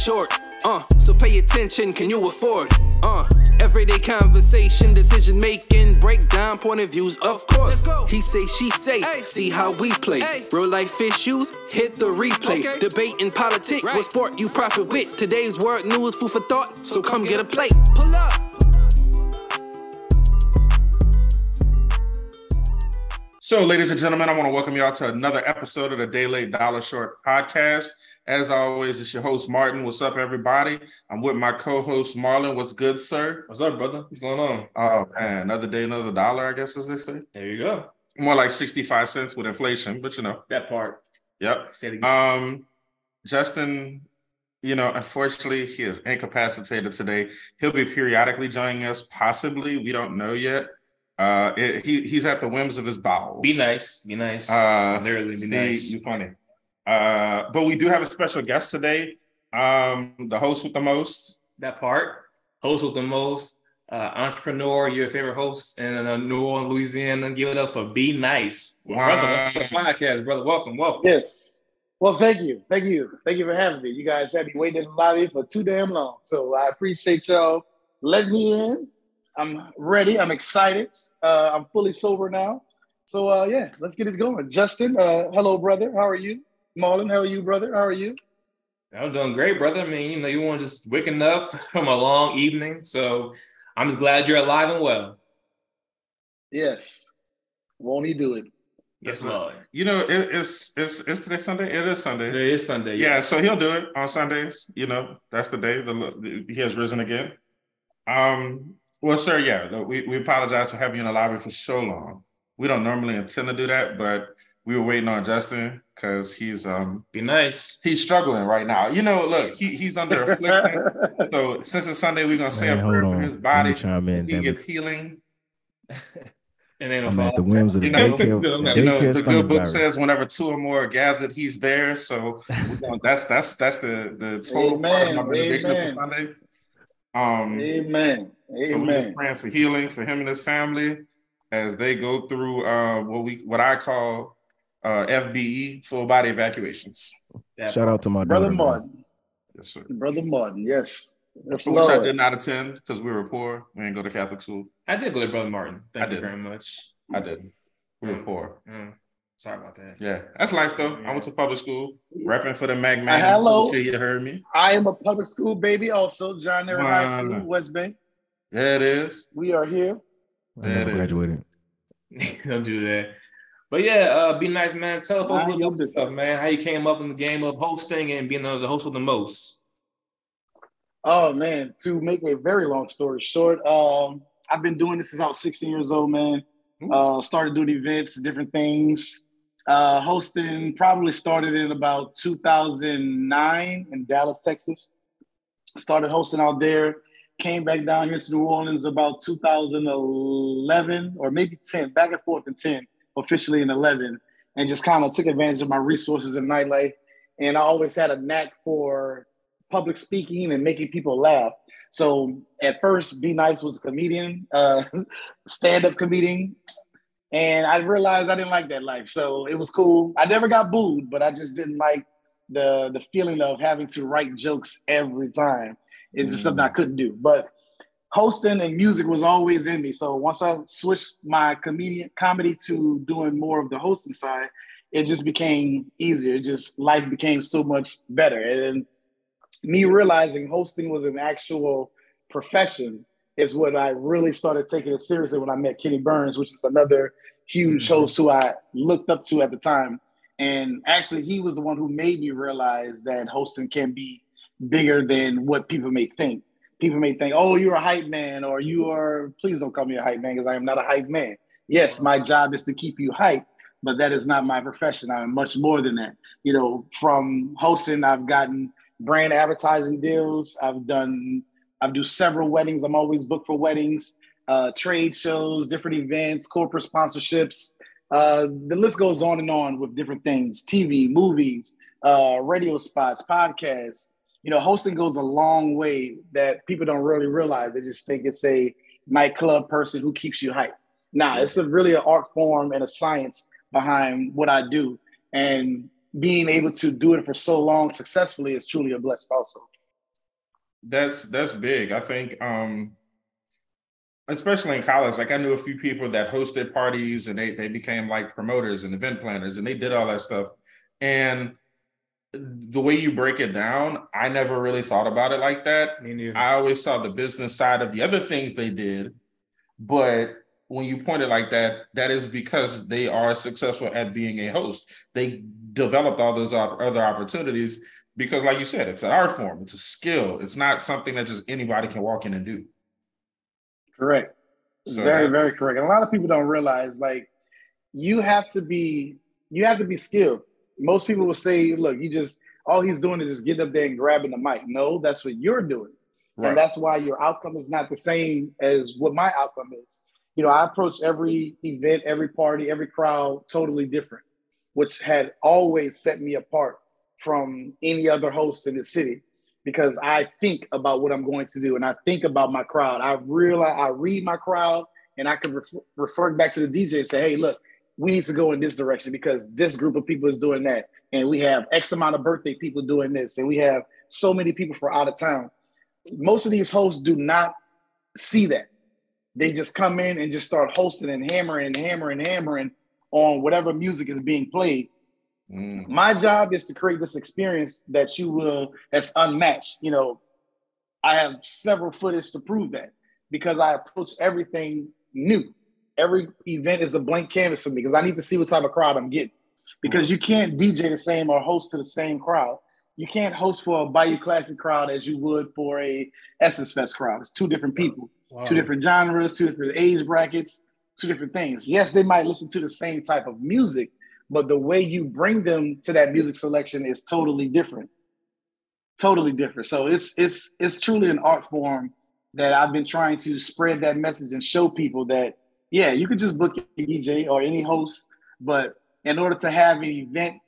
short. Uh, so pay attention, can you afford? Uh, everyday conversation, decision making, breakdown, point of views, of course. He say, she say, see how we play. Real life issues, hit the replay. Debate in politics, what sport you profit with. Today's word news, food for thought, so come get a plate. Pull up. So, ladies and gentlemen, I want to welcome y'all to another episode of the Day Late Dollar Short podcast. As always, it's your host, Martin. What's up, everybody? I'm with my co host, Marlon. What's good, sir? What's up, brother? What's going on? Oh, man. Another day, another dollar, I guess, as they say. There you go. More like 65 cents with inflation, but you know. That part. Yep. Say it again. Um, Justin, you know, unfortunately, he is incapacitated today. He'll be periodically joining us, possibly. We don't know yet. Uh, it, he he's at the whims of his bowels. be nice. Be nice. Uh, Literally be see, nice. You funny. Uh, but we do have a special guest today. Um, the host with the most. that part. Host with the most. Uh, entrepreneur, your favorite host in uh, New Orleans, Louisiana. Give it up for Be Nice. Wow. Brother, welcome to the podcast, brother. Welcome, welcome. Yes. Well, thank you. Thank you. Thank you for having me. You guys had me waiting in the lobby for too damn long. So I appreciate y'all letting me in. I'm ready. I'm excited. Uh, I'm fully sober now. So uh, yeah, let's get it going. Justin, uh, hello, brother. How are you? Marlon, how are you, brother? How are you? I'm doing great, brother. I mean, you know, you want just waking up from a long evening. So I'm just glad you're alive and well. Yes. Won't he do it? Yes, Lord. You know, it, it's it's it's today Sunday. It is Sunday. It is Sunday. Yeah, so he'll do it on Sundays. You know, that's the day the, he has risen again. Um, well, sir, yeah, we, we apologize for having you in the lobby for so long. We don't normally intend to do that, but we were waiting on Justin because he's um Be nice. he's struggling right now. You know, look, he, he's under affliction. so since it's Sunday, we're gonna say Man, a hold prayer for on. his body. me chime in. He damn it. gets healing. And then I'm at the whims of the You know, daycare. you the know, You know, the good book virus. says whenever two or more are gathered, he's there. So gonna- that's that's that's the the total part of my Amen, benediction for. Sunday. Um, Amen. so we're just praying for healing for him and his family as they go through uh, what we what I call uh, FBE full body evacuations. That Shout out to my Brother daughter. man. Martin. Yes, sir. Brother Martin. Yes. Yes, Which I did not attend because we were poor. We didn't go to Catholic school. I did go to Brother Martin. Thank I you did. very much. I didn't. We were Mm. poor. Mm, sorry about that. Yeah, that's life though. I went to public school, repping for the Mag Uh, hello. You heard me. I am a public school baby also. John Ehret High School, Wow. West Bank. Yeah, it is. We are here. I never graduated. Don't do that. But yeah, uh, be nice, man. Tell folks a Mind little bit business. stuff, man. How you came up in the game of hosting and being the the host of the most. Oh man, to make a very long story short, um, I've been doing this since I was 16 years old, man. Uh, started doing events, different things. Uh, hosting probably started in about 2009 in Dallas, Texas. Started hosting out there. Came back down here to New Orleans about 2011 or maybe 10, back and forth in 10, officially in 11, and just kind of took advantage of my resources in nightlife. And I always had a knack for public speaking and making people laugh. So at first, Be Nice was a comedian, uh, stand-up comedian, and I realized I didn't like that life. So it was cool. I never got booed, but I just didn't like the the feeling of having to write jokes every time. It's just something I couldn't do. But hosting and music was always in me. So once I switched my comedian comedy to doing more of the hosting side, it just became easier. It just life became so much better. And me realizing hosting was an actual profession is what I really started taking it seriously when I met Kenny Burns, which is another huge Mhm. host who I looked up to at the time. And actually, he was the one who made me realize that hosting can be bigger than what people may think. People may think, oh, you're a hype man, or you are, please don't call me a hype man because I am not a hype man. Yes, my job is to keep you hype, but that is not my profession. I'm much more than that. You know, from hosting, I've gotten brand advertising deals. I've done, I've do several weddings. I'm always booked for weddings, uh, trade shows, different events, corporate sponsorships. Uh, the list goes on and on with different things: TV, movies, uh, radio spots, podcasts. You know, hosting goes a long way that people don't really realize. They just think it's a nightclub person who keeps you hyped. Nah, it's a really an art form and a science behind what I do. And being able to do it for so long successfully is truly a blessing also. That's that's big. I think um especially in college, like I knew a few people that hosted parties and they they became like promoters and event planners and they did all that stuff. And the way you break it down, I never really thought about it like that. I always saw the business side of the other things they did, but when you point it like that, that is because they are successful at being a host. They developed all those other opportunities because, like you said, it's an art form, it's a skill. It's not something that just anybody can walk in and do. Correct. So very, very correct. And a lot of people don't realize, like, you have to be, you have to be skilled. Most people will say, look, you just all he's doing is just getting up there and grabbing the mic. No, that's what you're doing. Right. And that's why your outcome is not the same as what my outcome is you know, I approach every event, every party, every crowd totally different, which had always set me apart from any other host in the city because I think about what I'm going to do and I think about my crowd. I realize I read my crowd and I can refer, refer back to the DJ and say, hey, look, we need to go in this direction because this group of people is doing that. And we have X amount of birthday people doing this. And we have so many people for out of town. Most of these hosts do not see that they just come in and just start hosting and hammering and hammering and hammering on whatever music is being played. Mm. My job is to create this experience that you will that's unmatched. You know, I have several footage to prove that because I approach everything new. Every event is a blank canvas for me because I need to see what type of crowd I'm getting. Because you can't DJ the same or host to the same crowd. You can't host for a Bayou Classic crowd as you would for a Essence Fest crowd. It's two different people. Wow. Two different genres, two different age brackets, two different things. Yes, they might listen to the same type of music, but the way you bring them to that music selection is totally different. Totally different. So it's it's it's truly an art form that I've been trying to spread that message and show people that yeah, you could just book a DJ or any host, but in order to have an event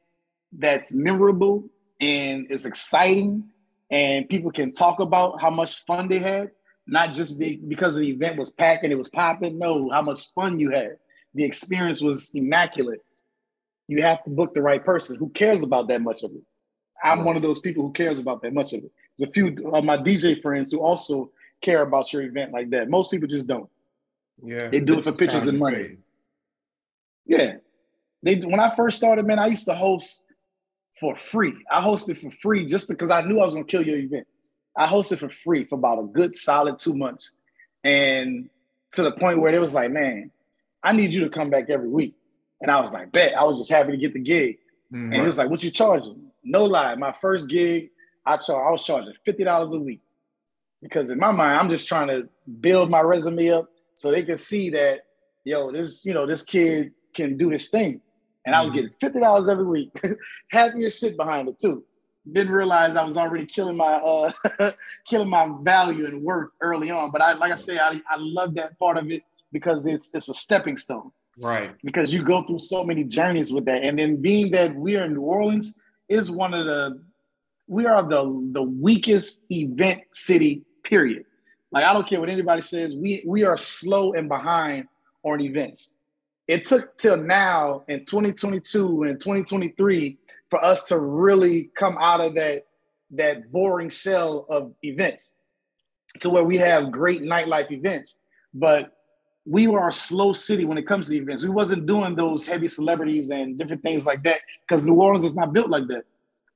that's memorable and is exciting and people can talk about how much fun they had, not just be, because the event was packed and it was popping. No, how much fun you had. The experience was immaculate. You have to book the right person who cares about that much of it. I'm one of those people who cares about that much of it. There's a few of my DJ friends who also care about your event like that. Most people just don't. Yeah, they do it for pictures and money. Great. Yeah, they. When I first started, man, I used to host for free. I hosted for free just because I knew I was gonna kill your event. I hosted for free for about a good solid two months. And to the point where it was like, man, I need you to come back every week. And I was like, bet. I was just happy to get the gig. Mm-hmm. And he was like, what you charging? No lie. My first gig, I char- I was charging $50 a week. Because in my mind, I'm just trying to build my resume up so they can see that, yo, this, you know, this kid can do this thing. And mm-hmm. I was mm-hmm. getting $50 every week. Happy as shit behind it too didn't realize I was already killing my uh killing my value and worth early on. But I like I say, I, I love that part of it because it's it's a stepping stone. Right. Because you go through so many journeys with that. And then being that we are in New Orleans is one of the we are the the weakest event city, period. Like I don't care what anybody says, we we are slow and behind on events. It took till now in 2022 and 2023 for us to really come out of that that boring shell of events to where we have great nightlife events. But we were a slow city when it comes to events. We wasn't doing those heavy celebrities and different things like that because new orleans is not built like that.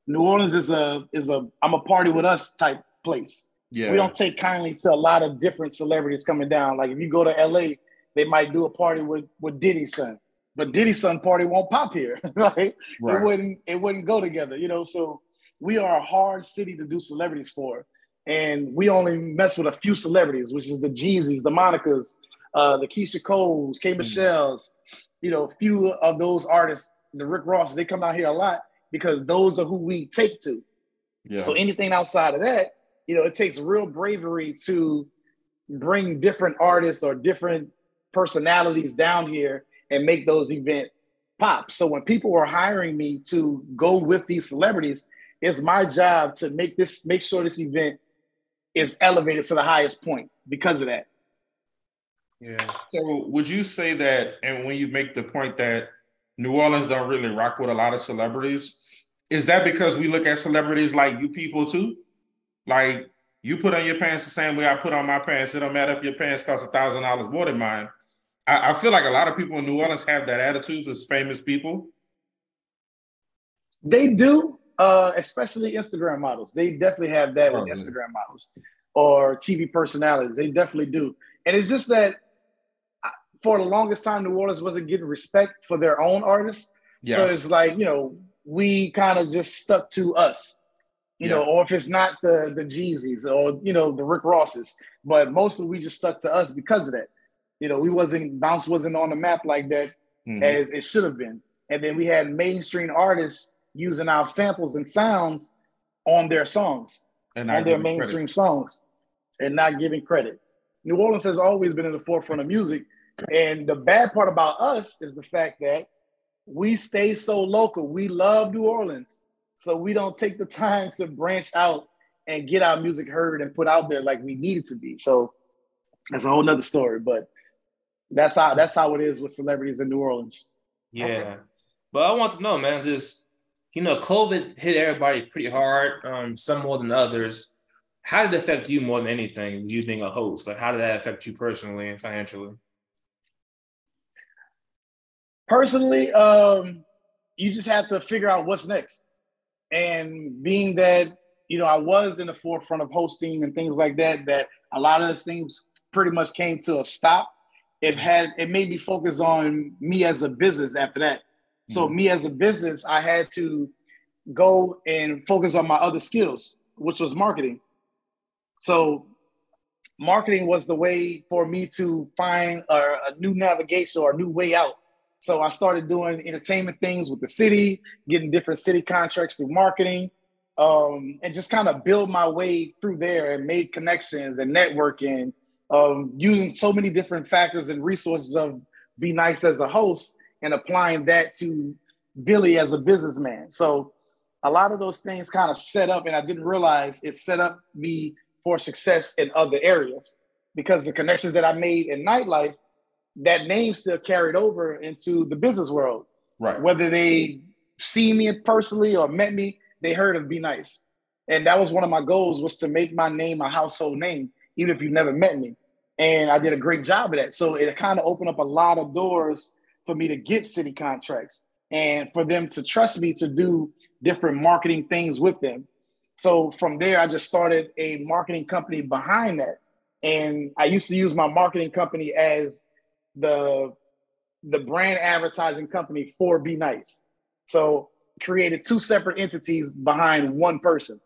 New orleans is a is a i'm a party with us type place yeah we don't take kindly to a lot of different celebrities coming down like if you go to la they might do a party with with diddy's son but Diddy's son party won't pop here. like right. it wouldn't it wouldn't go together, you know. So we are a hard city to do celebrities for. And we only mess with a few celebrities, which is the Jeezys, the Monicas, uh, the Keyshia Coles, K. Mm. Michelle's, you know, a few of those artists, the Rick Ross, they come out here a lot because those are who we take to. Yeah. So anything outside of that, you know, it takes real bravery to bring different artists or different personalities down here and make those events pop. So when people were hiring me to go with these celebrities, it's my job to make this make sure this event is elevated to the highest point because of that. Yeah. So would you say that and when you make the point that New Orleans don't really rock with a lot of celebrities, is that because we look at celebrities like you people too? Like You put on your pants the same way I put on my pants. It don't matter if your pants cost a thousand dollars more than mine. I, I, feel like a lot of people in New Orleans have that attitude with famous people. They do, uh, especially Instagram models. They definitely have that with Instagram models or TV personalities. They definitely do. And it's just that for the longest time, New Orleans wasn't getting respect for their own artists. Yeah. So it's like, you know, we kind of just stuck to us, you yeah. know, or if it's not the the Jeezys or, you know, the Rick Rosses, but mostly we just stuck to us because of that. You know, we wasn't bounce wasn't on the map like that mm-hmm. as it should have been. And then we had mainstream artists using our samples and sounds on their songs and their mainstream credit. songs and not giving credit. New Orleans has always been in the forefront of music. And the bad part about us is the fact that we stay so local. We love New Orleans. So we don't take the time to branch out and get our music heard and put out there like we need it to be. So that's a whole nother story. But that's how that's how it is with celebrities in New Orleans. Yeah. But I want to know, man, just you know, COVID hit everybody pretty hard, um, some more than others. How did it affect you more than anything, you being a host? Like how did that affect you personally and financially? Personally, um, you just have to figure out what's next. And being that, you know, I was in the forefront of hosting and things like that, that a lot of things pretty much came to a stop it had it made me focus on me as a business after that. So mm-hmm. me as a business, I had to go and focus on my other skills, which was marketing. So marketing was the way for me to find a, a new navigation or a new way out. So I started doing entertainment things with the city, getting different city contracts through marketing, um, and just kind of build my way through there and made connections and networking um, using so many different factors and resources of Be Nice as a host and applying that to Billy as a businessman. So a lot of those things kind of set up, and I didn't realize it set up me for success in other areas because the connections that I made in nightlife, that name still carried over into the business world. Right. Whether they see me personally or met me, they heard of Be Nice. And that was one of my goals was to make my name a household name even if you've never met me. And I did a great job of that. So it kind of opened up a lot of doors for me to get city contracts and for them to trust me to do different marketing things with them. So from there, I just started a marketing company behind that. And I used to use my marketing company as the, the brand advertising company for Be Nice. So created two separate entities behind one person.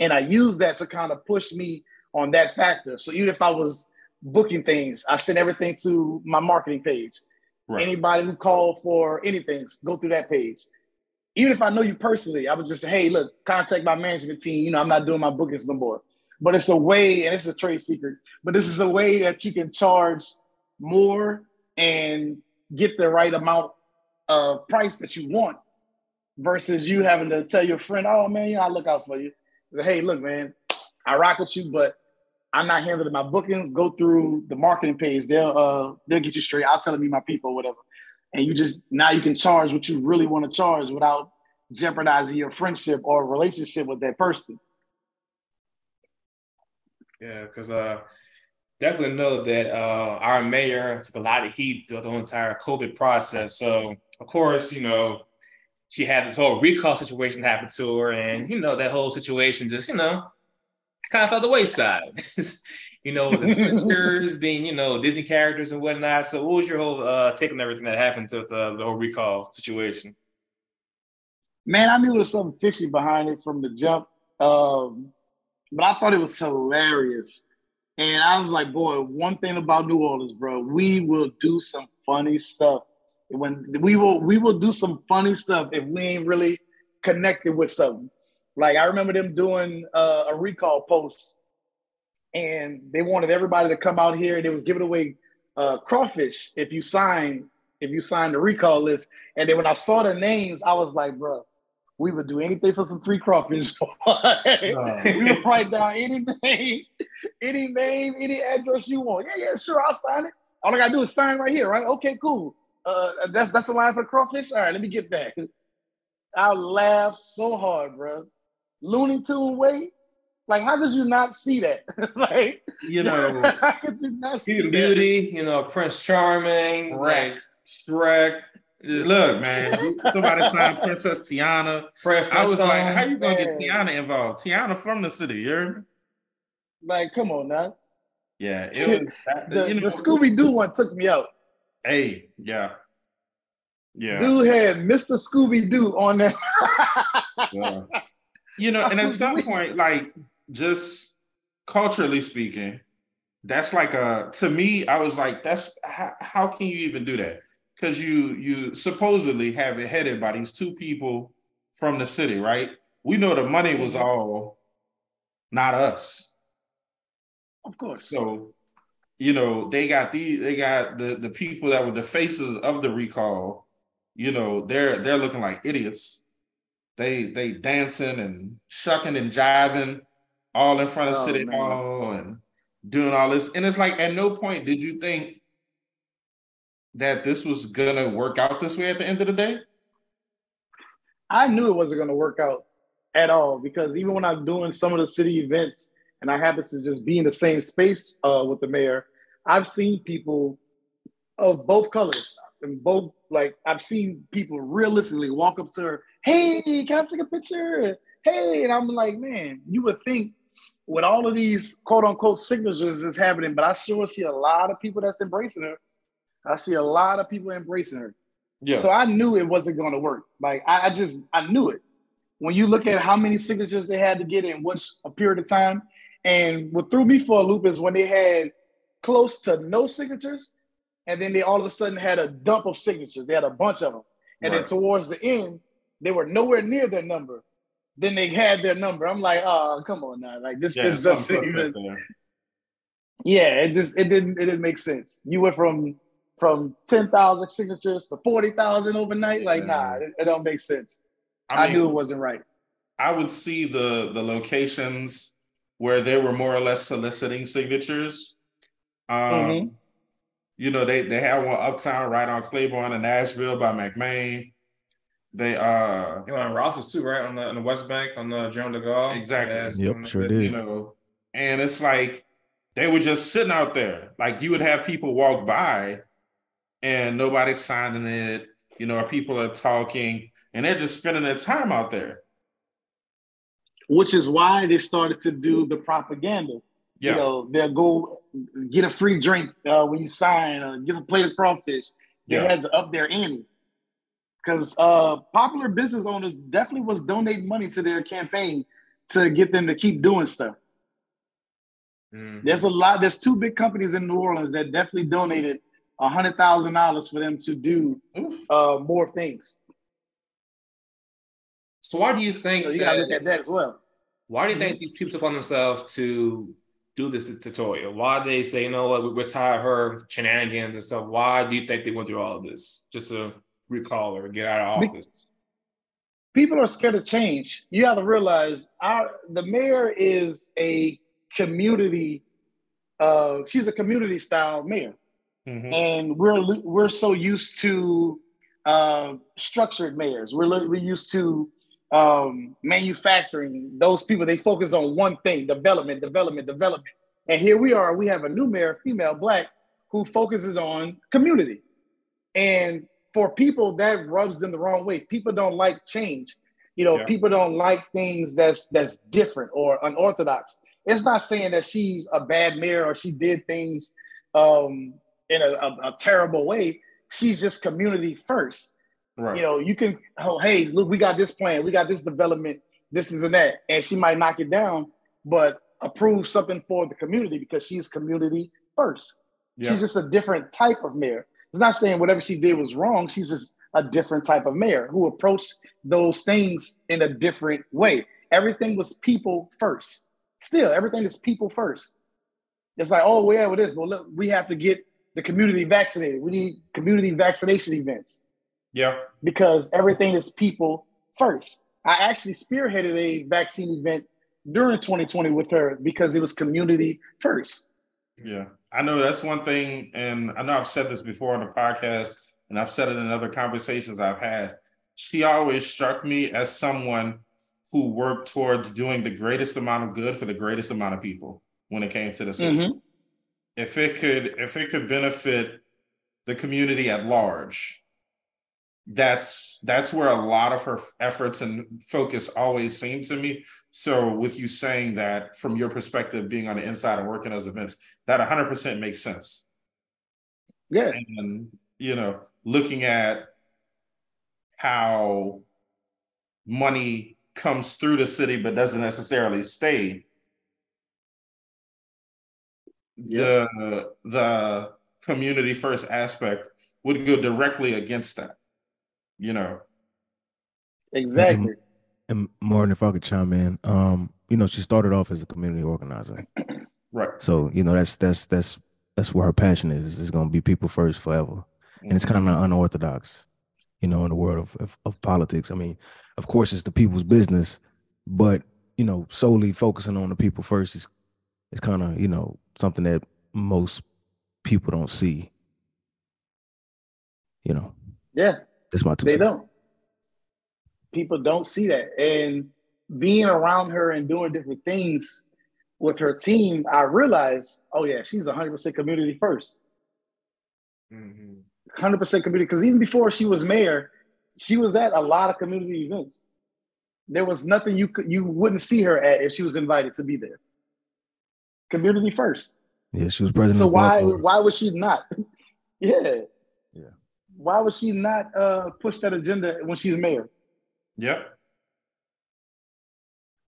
And I used that to kind of push me on that factor. So even if I was booking things, I sent everything to my marketing page. Right. Anybody who called for anything, go through that page. Even if I know you personally, I would just say, hey, look, contact my management team. You know, I'm not doing my bookings no more. But it's a way, and it's a trade secret, but this is a way that you can charge more and get the right amount of price that you want versus you having to tell your friend, oh man, you know, I look out for you. Hey, look, man, I rock with you, but I'm not handling my bookings. Go through the marketing page. They'll uh they'll get you straight. I'll tell them you my people, whatever. And you just now you can charge what you really want to charge without jeopardizing your friendship or relationship with that person. Yeah, because uh definitely know that uh our mayor took a lot of heat throughout the whole entire COVID process. So of course, you know, she had this whole recall situation happen to her, and you know, that whole situation just, you know, kind of fell the wayside. you know, the Spencers being, you know, Disney characters and whatnot. So, what was your whole uh, take on everything that happened to the, the whole recall situation? Man, I knew there was something fishy behind it from the jump. Um, but I thought it was hilarious. And I was like, boy, one thing about New Orleans, bro, we will do some funny stuff. When we will we will do some funny stuff if we ain't really connected with something. Like I remember them doing uh, a recall post, and they wanted everybody to come out here. They was giving away uh, crawfish if you sign if you sign the recall list. And then when I saw the names, I was like, bro, we would do anything for some free crawfish. we would write down any name, any name, any address you want. Yeah, yeah, sure, I'll sign it. All I gotta do is sign right here, right? Okay, cool. Uh, that's that's the line for the crawfish. All right, let me get that. I laughed so hard, bro. Looney Tune way, Like, how did you not see that? like, you know, how could you not see Beauty, you know, Prince Charming, Shrek. Shrek. Just- look, man, somebody signed Princess Tiana. Fred I was like, how you gonna get Tiana involved? Tiana from the city, you heard me? Like, come on now. Yeah, it was The, you know, the Scooby Doo one took me out. Hey, yeah, yeah, Dude had Mr. Scooby Doo on there. yeah. You know, and at some point, like just culturally speaking, that's like a to me. I was like, that's how, how can you even do that? Because you you supposedly have it headed by these two people from the city, right? We know the money was mm-hmm. all not us. of course. So, you know, they got the they got the the people that were the faces of the recall. You know, they're they're looking like idiots. They they dancing and shucking and jiving all in front of Oh, City man. Hall and doing all this. And it's like at no point did you think that this was gonna work out this way at the end of the day. I knew it wasn't to work out at all because even when I'm doing some of the city events and I happen to just be in the same space uh, with the mayor, I've seen people of both colors and both like I've seen people realistically walk up to her, hey, can I take a picture? Hey, and I'm like, man, you would think with all of these quote unquote signatures is happening, but I sure see a lot of people that's embracing her. I see a lot of people embracing her. Yeah. So I knew it wasn't going to work. Like I, I just I knew it. When you look at how many signatures they had to get in which a period of time, and what threw me for a loop is when they had close to no signatures, and then they all of a sudden had a dump of signatures. They had a bunch of them, and Right. then towards the end, they were nowhere near their number. Then they had their number. I'm like, oh, come on now, like this, yeah, this doesn't even. Yeah, it just it didn't it didn't make sense. You went from from ten thousand signatures to forty thousand overnight. Like, nah, it, it don't make sense. I, mean, knew it wasn't right. I would see the the locations where they were more or less soliciting signatures. Um, Mhm. You know, they they had one uptown right on Claiborne in Nashville by McMain. They uh You know, and Rouses too, right? On the on the West Bank, on the Joan de Gaulle. Exactly. Yeah, Yep, something sure like did. you know, and it's like they were just sitting out there. Like you would have people walk by and nobody's signing it, you know, or people are talking and they're just spending their time out there. Which is why they started to do the propaganda. Yeah. You know, they'll go get a free drink uh, when you sign, or get a plate of crawfish. They Yeah. had to up their ante because uh, popular business owners definitely was donating money to their campaign to get them to keep doing stuff. Mhm. There's a lot. There's two big companies in New Orleans that definitely donated a hundred thousand dollars for them to do uh, more things. So why do you think So you gotta that- look at that as well. Why do you think these people took on themselves to do this tutorial? Why they say, you know what, we're tired of her shenanigans and stuff? Why do you think they went through all of this just to recall her, get out of office? People are scared of change. You have to realize our the mayor is a community. Uh, she's a community style mayor, Mhm. and we're we're so used to uh, structured mayors. We're we're used to um, manufacturing. Those people they focus on one thing: development, development, development. And here we are. We have a new mayor, female, black, who focuses on community. And for people, that rubs them the wrong way. People don't like change. You know, Yeah. people don't like things that's that's different or unorthodox. It's not saying that she's a bad mayor or she did things um, in a, a, a terrible way. She's just community first. Right. You know, you can, oh, hey, look, we got this plan, we got this development, this is and that, and she might knock it down, but approve something for the community because she's community first. yeah. She's just a different type of mayor. It's not saying whatever she did was wrong. She's just a different type of mayor who approached those things in a different way. Everything was people first. Still, everything is people first. It's like, oh, yeah, with this, well, look, we have to get the community vaccinated. We need community vaccination events yeah. because everything is people first. I actually spearheaded a vaccine event during 2020 with her because it was community first. Yeah, I know that's one thing, and I know I've said this before on the podcast, and I've said it in other conversations I've had. She always struck me as someone who worked towards doing the greatest amount of good for the greatest amount of people when it came to the city. Mhm. If it could, if it could benefit the community at large, that's that's where a lot of her efforts and focus always seem to me. So with you saying that from your perspective, being on the inside and working those events, that 100% makes sense. Yeah. And you know, looking at how money comes through the city but doesn't necessarily stay. The the community first aspect would go directly against that. You know, Exactly. And Martin, if I could chime in, um, you know, she started off as a community organizer. right. So, you know, that's that's that's that's where her passion is. It's gonna be people first forever. And it's kind of unorthodox, you know, in the world of, of of politics. I mean, of course it's the people's business, but you know, solely focusing on the people first is is kind of, you know, something that most people don't see. You know, Yeah. that's my two They cents. don't. People don't see that. And being around her and doing different things with her team, I realized, oh yeah, she's 100% community first. Mhm. 100% community. Because even before she was mayor, she was at a lot of community events. There was nothing you could you wouldn't see her at if she was invited to be there. Community first. Yeah, she was president. So why Baltimore. why would she not? yeah. Yeah. Why would she not uh, push that agenda when she's mayor? Yep.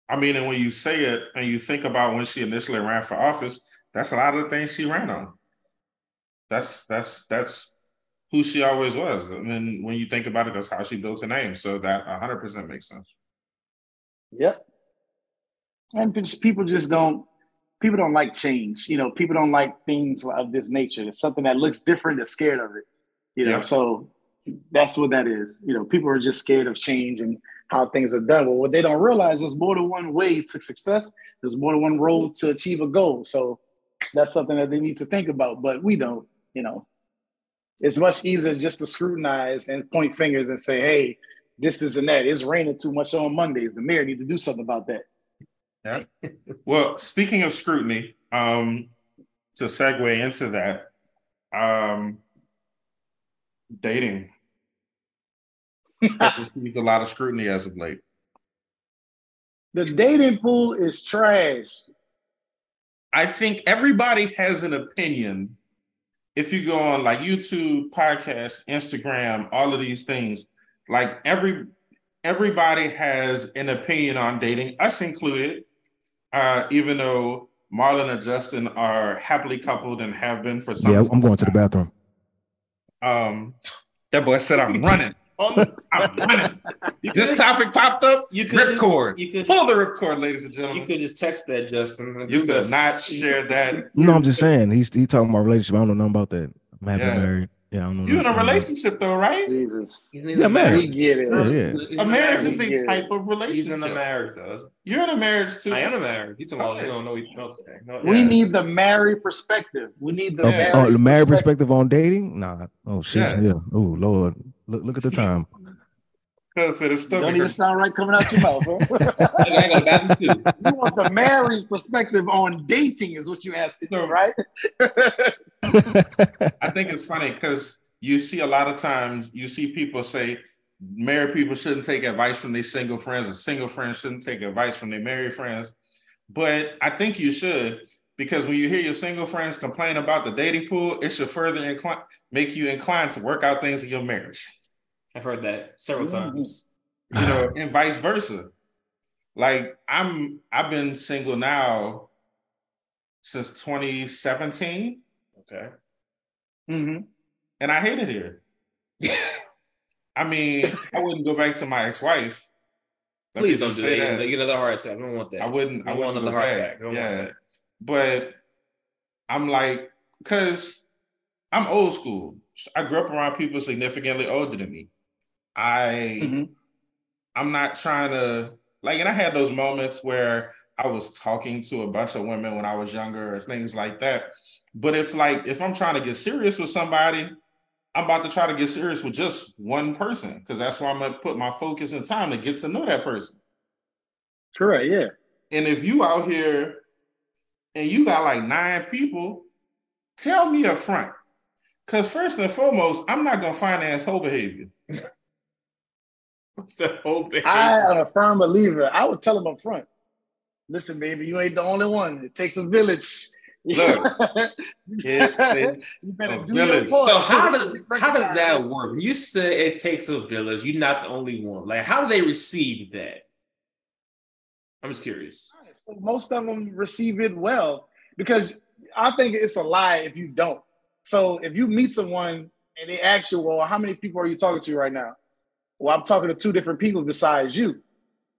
I mean, and when you say it and you think about when she initially ran for office, that's a lot of the things she ran on. That's that's that's who she always was. And then when you think about it, that's how she built her name. So that 100% makes sense. Yep. And people just don't people don't like change. You know, people don't like things of this nature. It's something that looks different, they're scared of it. You know, Yeah. so that's what that is. You know, people are just scared of change and how things are done. But what they don't realize is more than one way to success. There's more than one road to achieve a goal. So that's something that they need to think about. But we don't, you know. It's much easier just to scrutinize and point fingers and say, hey, this, is and that. It's raining too much on Mondays. The mayor needs to do something about that. Yeah. well, speaking of scrutiny, um, to segue into that, um, dating received a lot of scrutiny as of late. The dating pool is trash. I think everybody has an opinion. If you go on like YouTube, podcast, Instagram, all of these things, like every everybody has an opinion on dating, us included. Uh, even though Marlon and Justin are happily coupled and have been for some Yeah, I'm going to the bathroom. um that boy said I'm running. I'm running. you This topic popped up. You could- Ripcord. you could- pull the ripcord, ladies and gentlemen. You could just text that, Justin. You could not share that. No, I'm just saying he's he talking about relationship. I don't know nothing about that. I'm happily Yeah. married. Yeah, I don't know. You in a relationship though, right? Jesus. He's Yeah, a married. We get it. Yeah, yeah. He's A marriage marriage. is a type of He's relationship. in a marriage, though. You're in a marriage too. I am a marriage. He's talking about Okay. you don't know. he- Okay. No, We yeah. need the married perspective. We need the Yeah. oh, the married perspective. perspective on dating? Nah. Oh shit. Yeah. Yeah. Oh Lord. Look look at the time. Because it is still Don't even sound right coming out your mouth. Huh? I gotta go to the bathroom too. you want the married perspective on dating is what you asking, No. right? I think it's funny because you see a lot of times you see people say married people shouldn't take advice from their single friends, and single friends shouldn't take advice from their married friends. But I think you should because when you hear your single friends complain about the dating pool, it should further incline make you inclined to work out things in your marriage. I've heard that several Mhm. times. you know, and vice versa. Like I'm, I've been single now since 2017, Okay. Mm-hmm. and I hate it here. I mean, I wouldn't go back to my ex-wife. Let Please don't do say that. that. Get another heart attack. I don't want that. I wouldn't. I don't want wouldn't another heart back. attack. Don't want Yeah, that. but I'm like, cause I'm old school. I grew up around people significantly older than me. I Mhm. I'm not trying to like, and I had those moments where I was talking to a bunch of women when I was younger or things like that. But if like if I'm trying to get serious with somebody, I'm about to try to get serious with just one person because that's where I'm gonna put my focus and time to get to know that person. Correct. Yeah. And if you out here and you got like nine people, tell me up front. Because first and foremost, I'm not gonna finance whole behavior. What's that whole thing? I am a firm believer. I would tell them up front. Listen, baby, you ain't the only one. It takes a village. Look, it you better a do village. your part. So how does how does that work? You say it takes a village, you're not the only one. Like, how do they receive that? I'm just curious. So most of them receive it well because I think it's a lie if you don't. So if you meet someone and they ask you, "Well, how many people are you talking to right now?" Well, I'm talking to two different people besides you.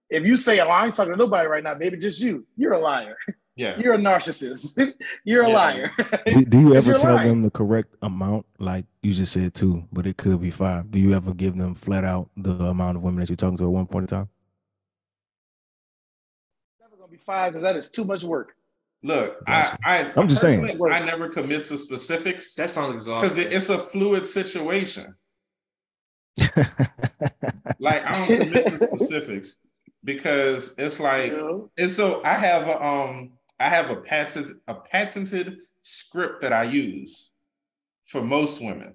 If you say, "Oh, I ain't talking to nobody right now, baby, just you," you're a liar. Yeah. You're a narcissist. you're a Yeah. liar. Do, do you ever tell lying. them the correct amount? Like you just said two, but it could be five. Do you ever give them flat out the amount of women that you're talking to at one point in time? never gonna be five because that is too much work. Look, I, I I'm just saying. I never commit to specifics That sounds exhausting. because exhausting. it's a fluid situation. Like I don't commit to specifics because it's like You know? and so I have a um I have a patent a patented script that I use for most women.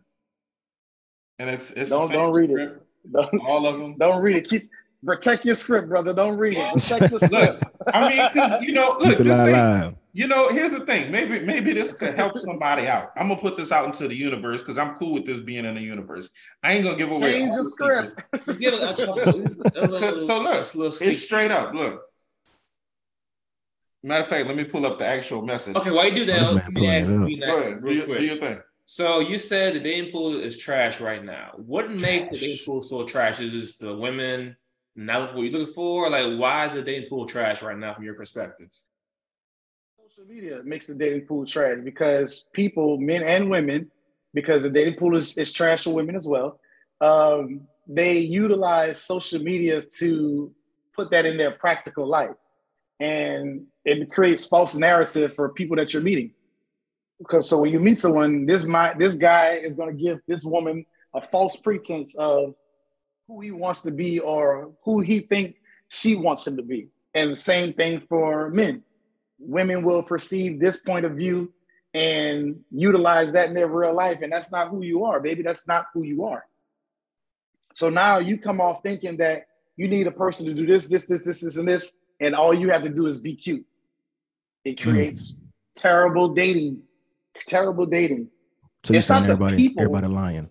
And it's it's Don't- same don't read it. Don't, all of them. don't read it. Keep protect your script, brother. Don't read it. Protect the script. I mean, 'cause, you know, look, Keep the this ain't, alive. You know, here's the thing. Maybe maybe this could help somebody out. I'm gonna put this out into the universe because I'm cool with this being in the universe. I ain't gonna give away. Change the the script. secrets. Just give it a couple. a little- So look, a little sneak It's straight up. Look. Matter of fact, let me pull up the actual message. Okay, why you do that, let me ask it up. Go ahead. Real your, do quick. your thing. So you said the dating pool is trash right now. What makes the dating pool so trash? Is this the women not what you're looking for? Like, why is the dating pool trash right now from your perspective? Social media makes the dating pool trash because people, men and women, because the dating pool is, is trash for women as well. Um, they utilize social media to put that in their practical life, and it creates false narrative for people that you're meeting. Because so when you meet someone, this my this guy is going to give this woman a false pretense of who he wants to be or who he think she wants him to be, and the same thing for men women will perceive this point of view and utilize that in their real life. And that's not who you are, baby. That's not who you are. So now you come off thinking that you need a person to do this, this, this, this, this, and this, and all you have to do is be cute. It Hmm. creates terrible dating, terrible dating. So you're It's not saying the everybody, people. everybody lying.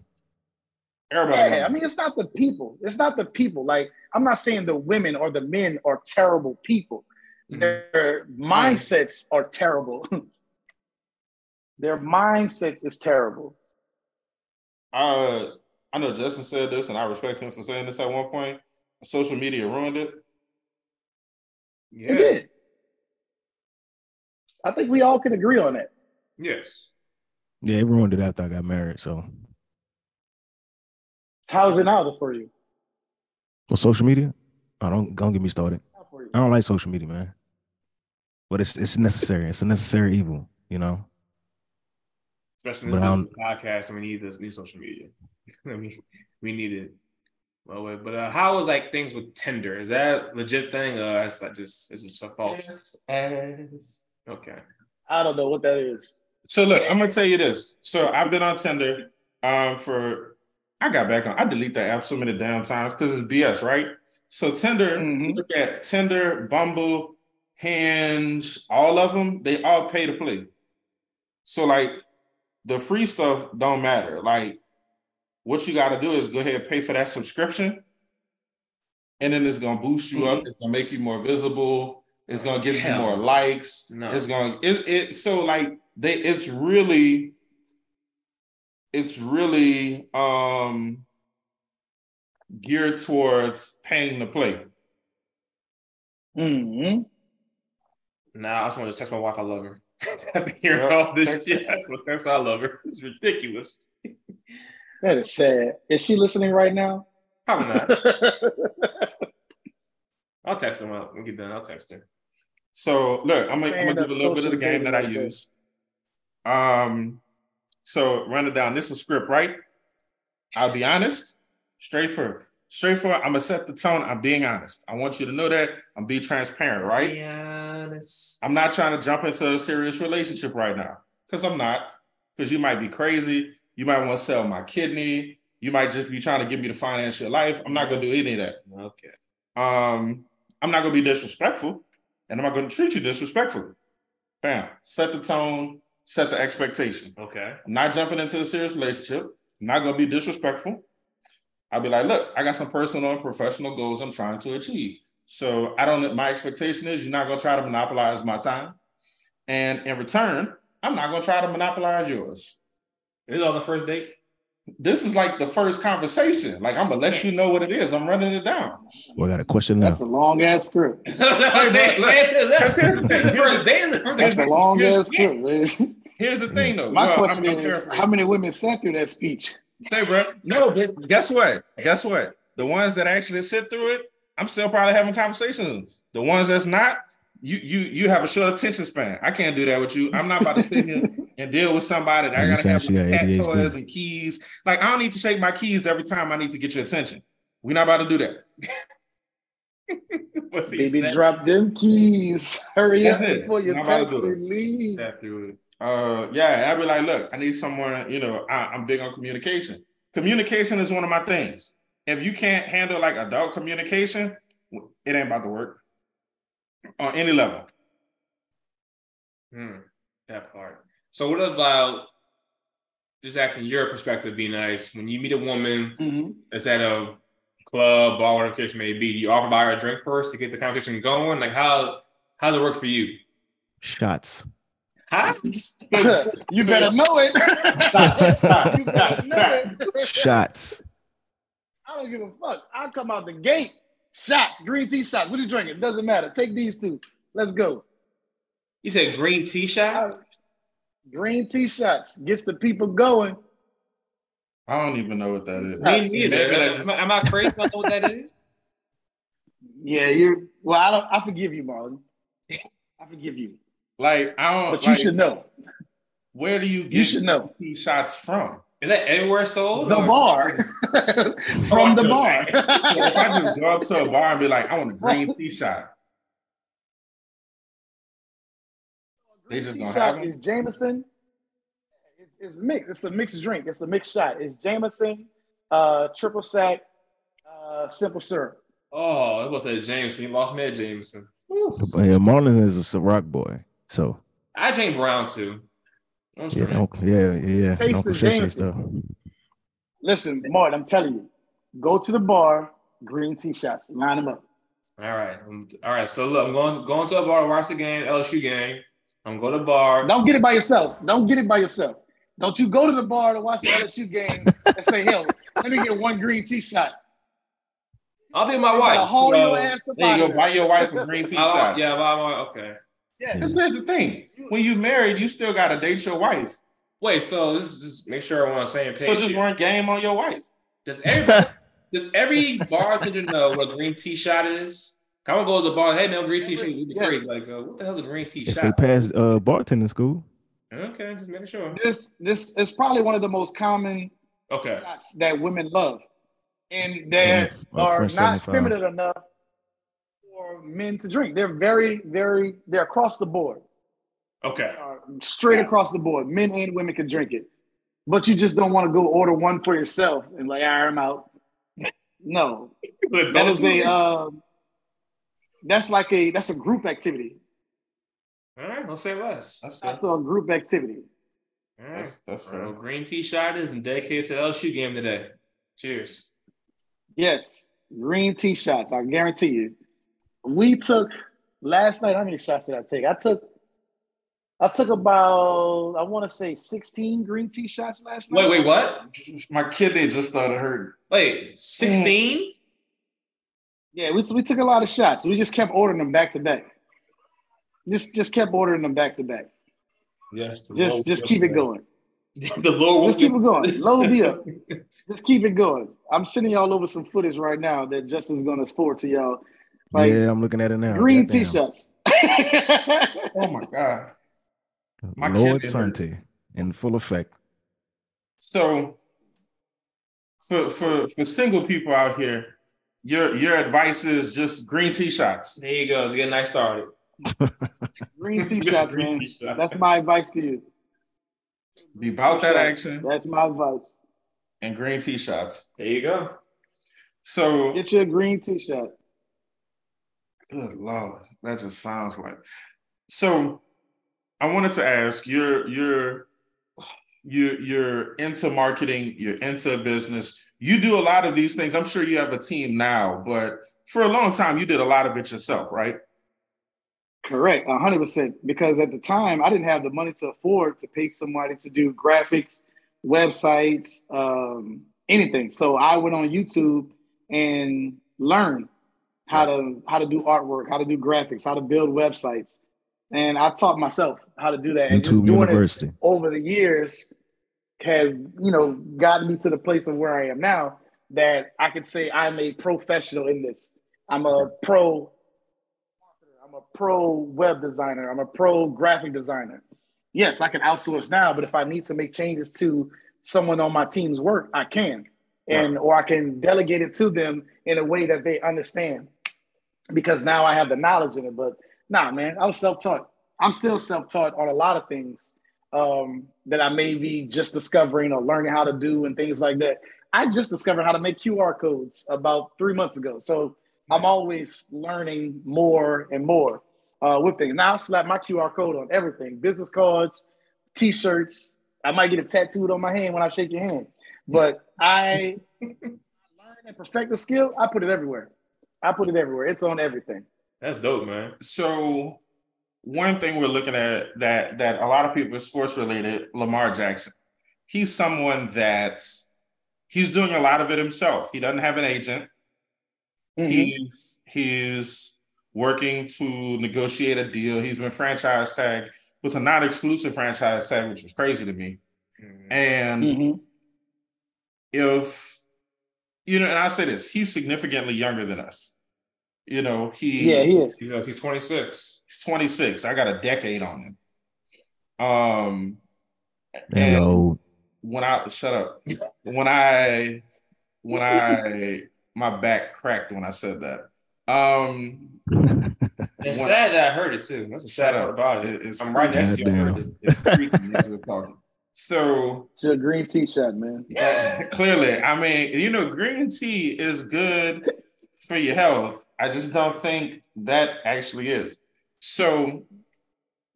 Everybody. Yeah, I mean, it's not the people. It's not the people. Like, I'm not saying the women or the men are terrible people. Their mindsets are terrible. Their mindsets is terrible. uh, I know Justin said this, and I respect him for saying this at one point. Social media ruined it. Yeah. It did. I think we all can agree on that. Yes. Yeah, it ruined it after I got married. So, How's it now for you? well, social media, I don't don't get me started. How for you? I don't like social media, man. But it's it's necessary. It's a necessary evil, you know. Especially in this But I business podcast, and we need this, we need social media. I mean, we need it. Well, wait, but uh, was like things with Tinder? Is that a legit thing, or that's that just it's just a fault? Okay. I don't know what that is. So look, I'm gonna tell you this. So I've been on Tinder um for I got back on. I delete that app so many damn times because it's BS, right? So Tinder, Mhm. look at Tinder, Bumble, Hinge, all of them. They all pay to play. So like the free stuff don't matter. Like what you got to do is go ahead and pay for that subscription, and then it's gonna boost you up. It's gonna make you more visible. It's gonna give you more likes. No. It's gonna it, it so like they it's really it's really um geared towards paying to play. hmm Nah, I just want to text my wife. I love her. I've been hearing all this shit. I want text I love her. It's ridiculous. That is sad. Is she listening right now? Probably not. I'll text her when we get done. I'll text her. So look, I'm gonna, I'm gonna give a little bit of the game that I dating use. Um, so run it down. This is script, right? I'll be honest, straightforward. Straightforward. I'm gonna set the tone. I'm being honest. I want you to know that I'm being transparent, right? Be honest. I'm not trying to jump into a serious relationship right now because I'm not. Because you might be crazy. You might want to sell my kidney. You might just be trying to give me the financial life. I'm not gonna do any of that. Okay. Um, I'm not gonna be disrespectful, and I'm not gonna treat you disrespectfully. Bam. Set the tone. Set the expectation. Okay. I'm not jumping into a serious relationship. I'm not gonna be disrespectful. I'll be like, look, I got some personal and professional goals I'm trying to achieve. So I don't. My expectation is you're not gonna try to monopolize my time, and in return, I'm not gonna try to monopolize yours. This is on the first date. This is like the first conversation. Like I'm gonna let you know what it is. I'm running it down. We got a question now. That's a long ass script. That's that's the first date. That's a long ass script, man. Here's the thing, though. My Well, question I'm- I'm is, how many women sat through that speech? Stay, bro. No, but guess what? Guess what? The ones that actually sit through it, I'm still probably having conversations. The ones that's not, you you you have a short attention span. I can't do that with you. I'm not about to sit here and deal with somebody that I You gotta saying have she got cat ADHD? toys and keys. Like I don't need to shake my keys every time I need to get your attention. We're not about to do that. What's Baby, said? drop them keys. Hurry That's up it. before you I'm to text do and leave. Sat through it. Uh, yeah, I'd be like, look, I need someone. You know, I, I'm big on communication. Communication is one of my things. If you can't handle like adult communication, it ain't about to work on any level. Hmm, that part. So what about just asking your perspective? Be nice when you meet a woman Mhm. that's at a club, bar, whatever the case may be. Do you offer buy her a drink first to get the conversation going? Like how how does it work for you? Shots. Huh? you better know it. you better know it. Shots. I don't give a fuck. I come out the gate. Shots, green tea shots. What you drinking? Doesn't matter. Take these two. Let's go. You said green tea shots? Green tea shots gets the people going. I don't even know what that is. Me neither. Am, I- am I crazy? I don't know what that is. Yeah, you're. Well, I don't. I forgive you, Marlon. I forgive you, Like I don't. but you like, should know. Where do you get You should know. these shots from? Is that everywhere sold? The or- bar. From the bar. So if I just go up to a bar and be like, I want a green tea shot, they just Tea gonna shot have is. Jameson. It's, it's mixed. It's a mixed drink. It's a mixed shot. It's Jameson, uh, triple sec, uh, simple syrup. Oh, it was that Jameson. You lost me at Jameson. Whew. Yeah, Marlon is a Ciroc boy. So I drink brown too. Don't yeah, drink. yeah, yeah. Taste No the Jameson. stuff. Listen, Martin, I'm telling you, go to the bar, green tea shots, line them up. All right. All right. So look, I'm going going to a bar to watch the game, LSU game. I'm going to the bar. Don't get it by yourself. Don't get it by yourself. Don't you go to the bar to watch the LSU game and say, "Hell, let me get one green tea shot." I'll be my You gotta wife. haul So- your ass up There you go. Buy your wife a green tea shot. yeah, buy my okay. Yeah. Because here's the thing: when you married, you still gotta date your wife. Wait, so this is just make sure we're on the same page. So just here. run game on your wife. Does everybody, does every bartender know what a green tea shot is? I'm gonna go to the bar. Hey man, green tea shot. You'd be Yes. crazy. Like, uh, what the hell's a green tea If they shot? pass uh, bartending school, Okay, just making sure. This this is probably one of the most common Okay. shots that women love, and they Yeah, are not 75. feminine enough for men to drink. They're very, very, they're across the board, Okay. uh, straight across the board. Men and women can drink it, but you just don't want to go order one for yourself and like, all right, I'm out. No, that is a um, that's like a that's a group activity. All right, don't say less. That's That's a group activity. All right. That's that's So, fair. green tea shot is dedicated to the LSU game today. Cheers. Yes, green tea shots. I guarantee you. We took last night. How many shots did I take? I took. I took about I want to say sixteen green tea shots last night. Wait, wait, what? My kidney just started hurting. Wait, 16? Yeah, we, we took a lot of shots. We just kept ordering them back to back. Just just kept ordering them back to back. Yes. the Just low- just keep it going. the Lord Just keep it going. Load me up. Just keep it going. I'm sending y'all over some footage right now that Justin's gonna forward to y'all. Like yeah, I'm looking at it now. green Goddamn. tea shots. Oh my god. My Lord. Sante in full effect. So for for for single people out here, Your your advice is just green tea shots. There you go. To get a nice started. Green tea shots, Green man. tea shots. That's my advice to you. Be about that action That's my advice. and green tea shots. There you go. So Get your green tea shot. Good lord, that just sounds like. So, I wanted to ask you're you're you you're into marketing, you're into business. You do a lot of these things. I'm sure you have a team now, but for a long time you did a lot of it yourself, right? Correct, hundred percent. Because at the time, I didn't have the money to afford to pay somebody to do graphics, websites, um, anything. So I went on YouTube and learned how to how to do artwork, how to do graphics, how to build websites, and I taught myself how to do that. And just YouTube doing it University. over the years has you know gotten me to the place of where I am now that I could say I'm a professional in this. I'm a pro I'm a pro web designer. I'm a pro graphic designer. Yes, I can outsource now, but if I need to make changes to someone on my team's work, I can. And or I can delegate it to them in a way that they understand because now I have the knowledge in it. But nah, man, I was self-taught. I'm still self-taught on a lot of things um, that I may be just discovering or learning how to do and things like that. I just discovered how to make QR codes about three months ago. So I'm always learning more and more uh, with things. Now I slap my QR code on everything: business cards, T-shirts. I might get it tattooed on my hand when I shake your hand. But I learn and perfect the skill. I put it everywhere. I put it everywhere. It's on everything. That's dope, man. So, one thing we're looking at that that a lot of people are sports related, Lamar Jackson. He's someone that he's doing a lot of it himself. He doesn't have an agent. Mhm. He's he's working to negotiate a deal. He's been franchise tagged with a non-exclusive franchise tag, which was crazy to me. And Mhm. if you know, and I say this, he's significantly younger than us. You know, he Yeah, he is. He's, uh, he's 26. he's 26. I got a decade on him. Um And and when I shut up. When I when I my back cracked when I said that. Um It's What- sad that I heard it too. That's a sad Shut part about it. It- it's I'm right next to you. I heard Goddamn. it. it's creepy as we're talking. So It's your green t-shirt, man. clearly, I mean, you know, green tea is good for your health. I just don't think that actually is. So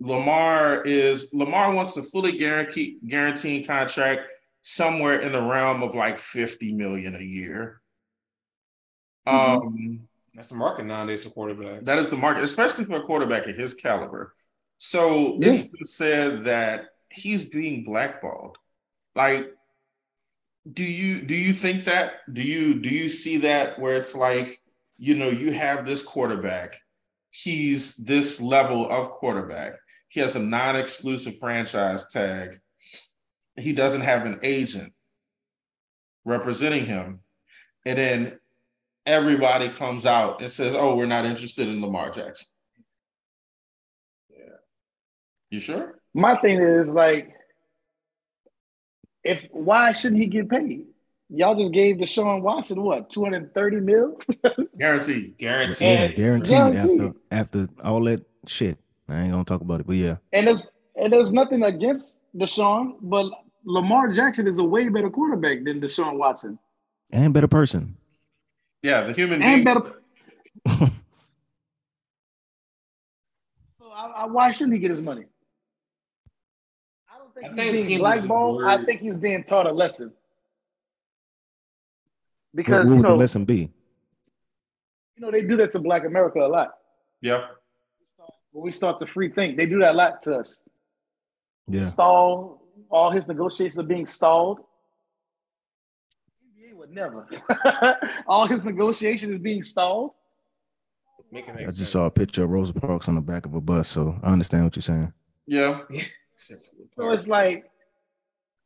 Lamar is Lamar wants a fully guarantee guaranteed contract somewhere in the realm of like 50 million a year. Um That's the market nowadays for quarterbacks. that is the market, especially for a quarterback of his caliber. So Yeah. it's been said that he's being blackballed. Like, do you do you think that? Do you do you see that where it's like, you know, you have this quarterback, he's this level of quarterback. He has a non-exclusive franchise tag. He doesn't have an agent representing him. And then everybody comes out and says, "Oh, we're not interested in Lamar Jackson." Yeah. You sure? My thing is like, if why shouldn't he get paid? Y'all just gave Deshaun Watson what 230 mil? Guaranteed. guaranteed. Yeah, guaranteed guaranteed. after after all that shit. I ain't gonna talk about it, but yeah. And there's and there's nothing against Deshaun, but Lamar Jackson is a way better quarterback than Deshaun Watson. And better person. Yeah, the human being. And better. so I, I, why shouldn't he get his money? I think he's being blackballed. I think he's being taught a lesson. Because what you know, lesson be? you know, they do that to Black America a lot. Yeah. When we start to free think, they do that a lot to us. Yeah. Stall, all his negotiations are being stalled. NBA would never. all his negotiation is being stalled. Make it make I just saw a picture of Rosa Parks on the back of a bus, so I understand what you're saying. Yeah. So it's like,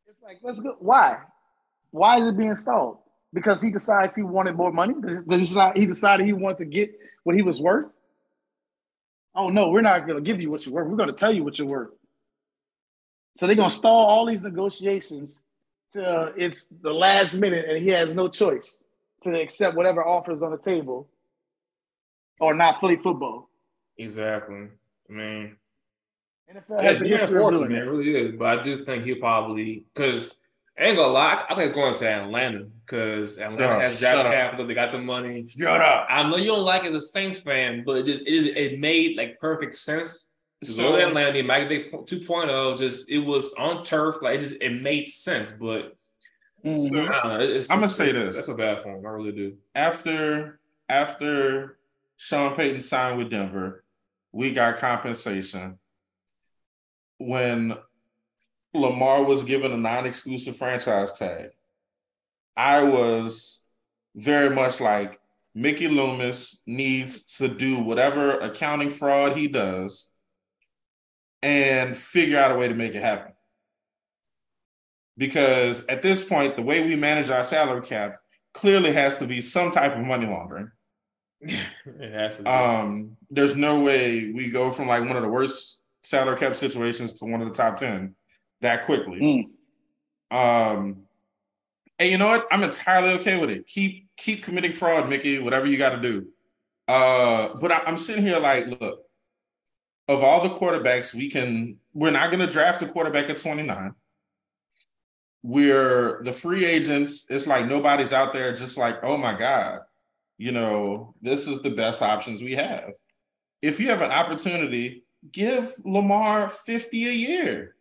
it's like, let's go. Why? Why is it being stalled? Because he decides he wanted more money. Does he decided he wanted to get what he was worth? Oh no, we're not going to give you what you're worth. We're going to tell you what you're worth. So they're going to stall all these negotiations till it's the last minute, and he has no choice. to accept whatever offers on the table or not play football. Exactly. I mean, NFL has a yeah, history of doing it really is. But I do think he'll probably because I ain't gonna lie, I think going to Atlanta because Atlanta Shut has draft capital, they got the money. Shut up. I know you don't like it as a Saints fan, but it just it, is, it made like perfect sense. So- to Atlanta, Mike Vick 2.0, just it was on turf, like it just it made sense. But mm-hmm. so, know, it's, I'm gonna say this. That's a bad for him. I really do. after after Sean Payton signed with Denver, we got compensation. When Lamar was given a non-exclusive franchise tag, I was very much like Mickey Loomis needs to do whatever accounting fraud he does and figure out a way to make it happen. Because at this point, the way we manage our salary cap clearly has to be some type of money laundering. it has to be. Um, there's no way we go from like one of the worst salary cap situations to one of the top 10 that quickly. Mm. Um, and you know what? I'm entirely okay with it. Keep keep committing fraud, Mickey, whatever you got to do. Uh, but I, I'm sitting here like, look, of all the quarterbacks we can, we're not going to draft a quarterback at 29. We're the free agents. It's like nobody's out there just like, oh my God, you know, this is the best options we have. If you have an opportunity, give Lamar 50 a year.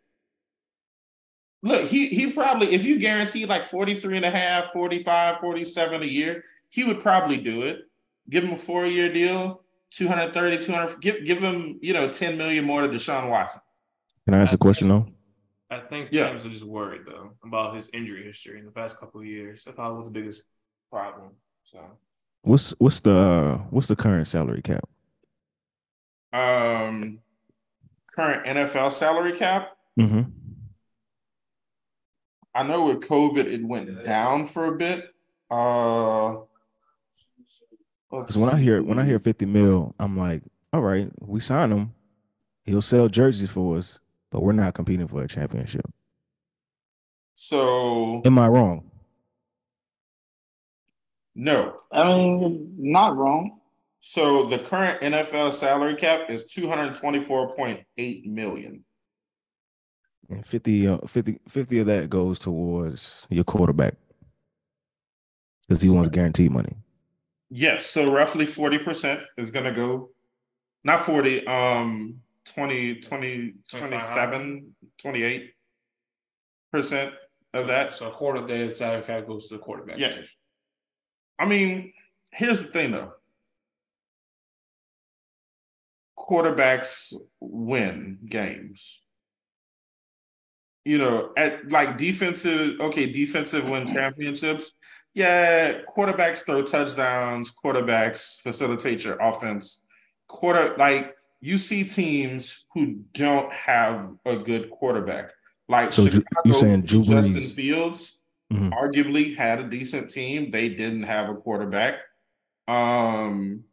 Look, he he probably, if you guarantee like 43 and a half, 45, 47 a year, he would probably do it. Give him a four-year deal, 230, 200, give, give him, you know, 10 million more to Deshaun Watson. Can I ask a question though? I think Yeah. teams are just worried though about his injury history in the past couple of years. That probably was the biggest problem. So What's what's the uh, what's the current salary cap? Um current NFL salary cap. Mm-hmm. I know with COVID it went down for a bit. Uh Because when I hear when I hear 50 mil, I'm like, all right, we sign him. He'll sell jerseys for us, but we're not competing for a championship. so Am I wrong? no. I mean, not wrong. So the current NFL salary cap is 224.8 million. And 50, uh, 50, 50 of that goes towards your quarterback because he wants guaranteed money. Yes, so roughly 40% is going to go not 40 um 20 20 27 28 percent of that. so a quarter of the salary cap goes to the quarterback. Yeah. I mean, here's the thing though. Quarterbacks win games. You know, at like defensive, okay, defensive win championships. Yeah, quarterbacks throw touchdowns, quarterbacks facilitate your offense. Quarter like you see teams who don't have a good quarterback. Like So Drew- you saying Drew Justin Brees- Fields Mhm. arguably had a decent team. They didn't have a quarterback. Um,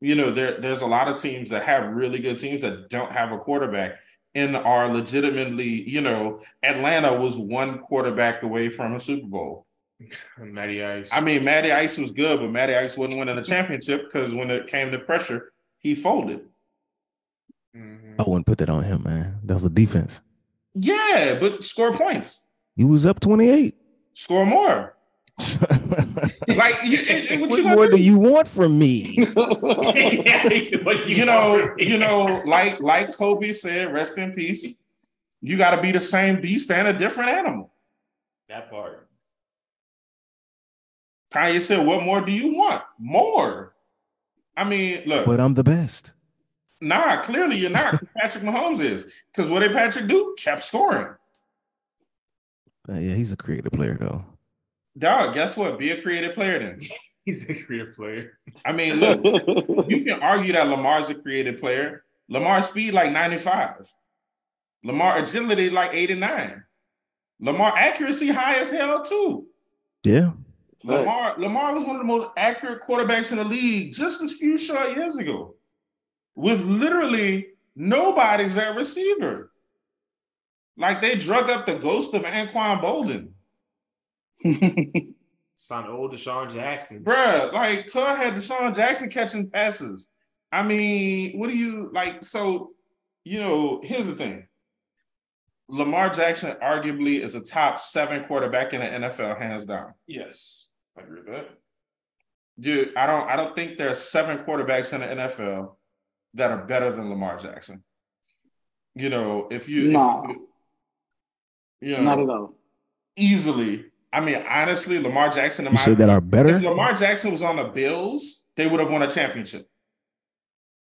you know, there, there's a lot of teams that have really good teams that don't have a quarterback and are legitimately, you know, Atlanta was one quarterback away from a Super Bowl. Matty Ice. I mean, Matty Ice was good, but Matty Ice wasn't winning a championship because when it came to pressure, he folded. Mhm. I wouldn't put that on him, man. That was the defense. Yeah, but score points, He was up 28. score more. Like, you, it- it- what what you more do? do you want from me? You know, you know, like like Kobe said, rest in peace. You got to be the same beast and a different animal. that part. Kanye said, "What more do you want? More." I mean, look, but I'm the best. nah. Clearly, you're not. Patrick Mahomes is because what did Patrick do? Kept scoring. Uh, yeah, he's a creative player though. Dog, guess what? Be a creative player then. He's a creative player. I mean, look, you can argue that Lamar's a creative player. Lamar speed like 95. Lamar agility like 89. Lamar accuracy high as hell too. Yeah. Lamar Lamar was one of the most accurate quarterbacks in the league just a few short years ago, with literally nobody's at receiver. Like they drug up the ghost of Anquan Boldin. Son old DeSean Jackson. Bruh, like Cud had DeSean Jackson catching passes. I mean, what do you like? So, you know, here's the thing. Lamar Jackson arguably is a top seven quarterback in the NFL, hands down. Yes, I agree with that. Dude, I don't I don't think there's seven quarterbacks in the NFL that are better than Lamar Jackson. You know, if you, Nah. if you, you know, Not at all. easily. I mean, honestly, Lamar Jackson You my said that are better. if. Lamar Jackson was on the Bills, they would have won a championship.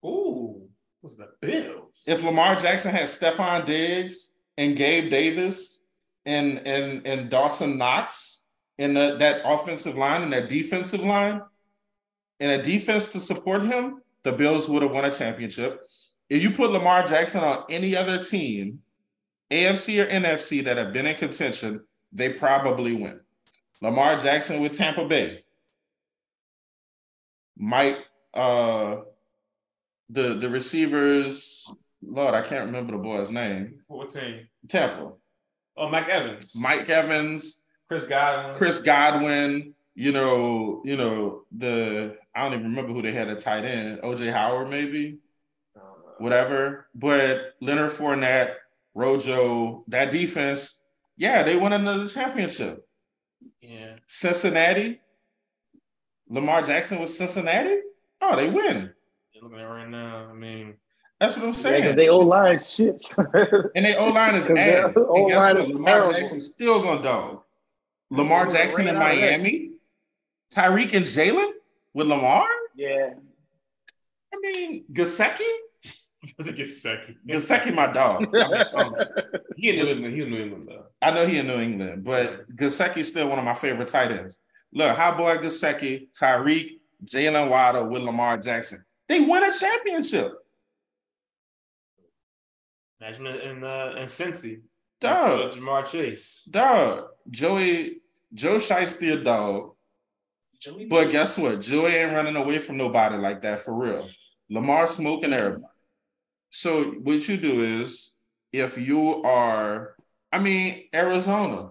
Ooh, was the Bills? If Lamar Jackson had Stefon Diggs and Gabe Davis and and and Dawson Knox in the, that offensive line and that defensive line, and a defense to support him, the Bills would have won a championship. If you put Lamar Jackson on any other team, AFC or NFC that have been in contention, they probably win. Lamar Jackson with Tampa Bay might uh the the receivers Lord, I can't remember the boy's name. what team? Tampa. Oh, Mike Evans. Mike Evans, Chris Godwin. Chris Godwin, you know, you know, the I don't even remember who they had at tight end, OJ Howard, maybe, Uh, whatever. But Leonard Fournette, Rojo, that defense, yeah, they won another championship. yeah. Cincinnati, Lamar Jackson with Cincinnati. Oh, they win. You're looking at right now. I mean, That's what I'm saying. because they O line shit. and they O line is their ass. And guess O-line what? is Lamar terrible. Jackson's still gonna dog. Lamar Jackson in ran out of that. Miami, Tyreek and Jaylen with Lamar. yeah. I mean, Gesicki, doesn't get second. Gesicki, my dog. Um, He in New England. He in New England though. I know he in New England, but Gesicki's still one of my favorite tight ends. Look, how boy Gesicki, Tyreek, Jaylen Waddle with Lamar Jackson. They win a championship. Imagine in in, uh, in Cincy. Dog. Ja'Marr Chase. Dog. Joey, Joe Shiesty a dog. Joey But guess what? Joey ain't running away from nobody like that for real. Lamar smoking everybody. So what you do is if you are, I mean, Arizona,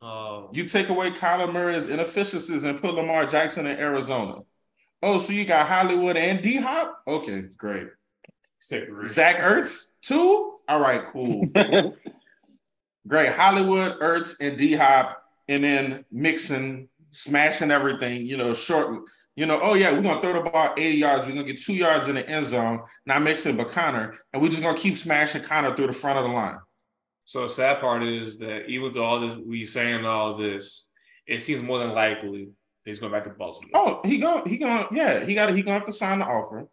Oh, you take away Kyler Murray's inefficiencies and put Lamar Jackson in Arizona. Oh, so you got Hollywood and D Hop? Okay, great. Zach Ertz, too? All right, cool. Great. Hollywood, Ertz, and D Hop, and then mixing, smashing everything, you know, short, you know, oh yeah, we're gonna throw the ball 80 yards, we're gonna get two yards in the end zone, not mixing but Conner, and we're just gonna keep smashing Conner through the front of the line. So the sad part is that even though all this we saying all this, it seems more than likely he's going back to Baltimore. Oh, he going he going yeah, he got he gonna have to sign the offer.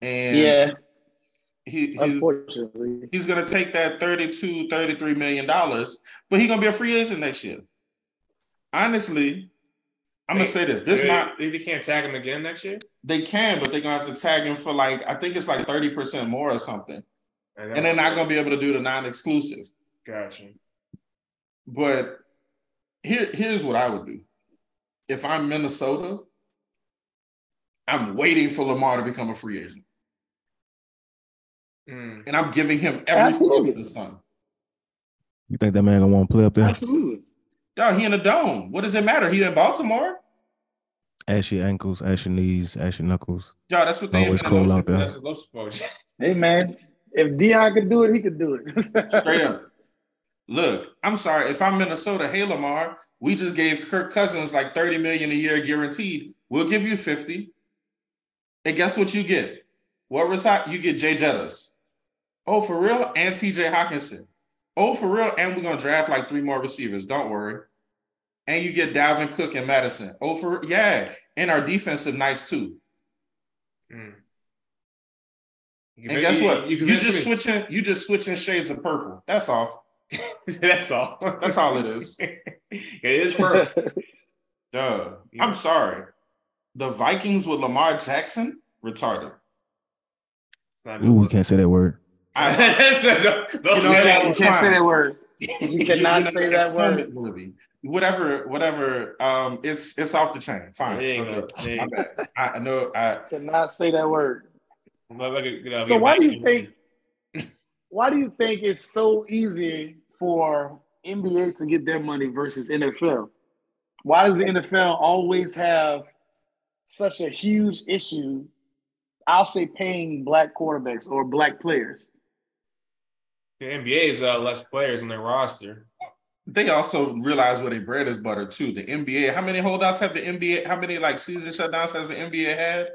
And yeah, he he's, unfortunately. he's gonna take that 32, 33 million dollars, but he's gonna be a free agent next year. Honestly, I'm gonna say this. This Maybe- not maybe they can't tag him again next year. They can, but they're gonna have to tag him for like I think it's like thirty percent more or something, And, and they're not gonna be able to do the non-exclusive. Gotcha. But here, here's what I would do: if I'm Minnesota, I'm waiting for Lamar to become a free agent, Mm. and I'm giving him every Absolutely. of the sun. You think that man gonna want to play up there? Absolutely. Dog, he in the dome. What does it matter? He in Baltimore. Ashy ankles, ashy knees, ashy knuckles. Dog, that's what they Always in cold out there. That's close for you. Hey man, if Dion could do it, he could do it. Straight up. Look, I'm sorry. If I'm Minnesota, hey Lamar, we just gave Kirk Cousins like 30 million a year guaranteed. We'll give you 50. And guess what you get? What reside? You get Jay Jettas. Oh, for real? And TJ Hockenson. Oh, for real? And we're gonna draft like three more receivers. Don't worry. And you get Dalvin Cook and Madison. Oh, for yeah. And our defensive nice too. Mm. And can- guess what? You, convinced just me. switching, you just switching shades of purple. That's all. That's all. That's all it is. it is perfect. Duh. Yeah. I'm sorry. The Vikings with Lamar Jackson, retarded. Ooh, we can't say that word. I, don't don't You know say that. you can't say that word. You cannot say that word. movie. Whatever, whatever. Um, it's it's off the chain. Fine. Okay. go. There you My. I I know. I Cannot say that word. Motherfucker, you know, So why do you think? Why do you think it's so easy for NBA to get their money versus NFL? Why does the NFL always have such a huge issue? I'll say paying black quarterbacks or black players. The NBA is uh, less players on their roster. They also realize where their bread is buttered too. The NBA, how many holdouts have the NBA? How many like season shutdowns has the NBA had?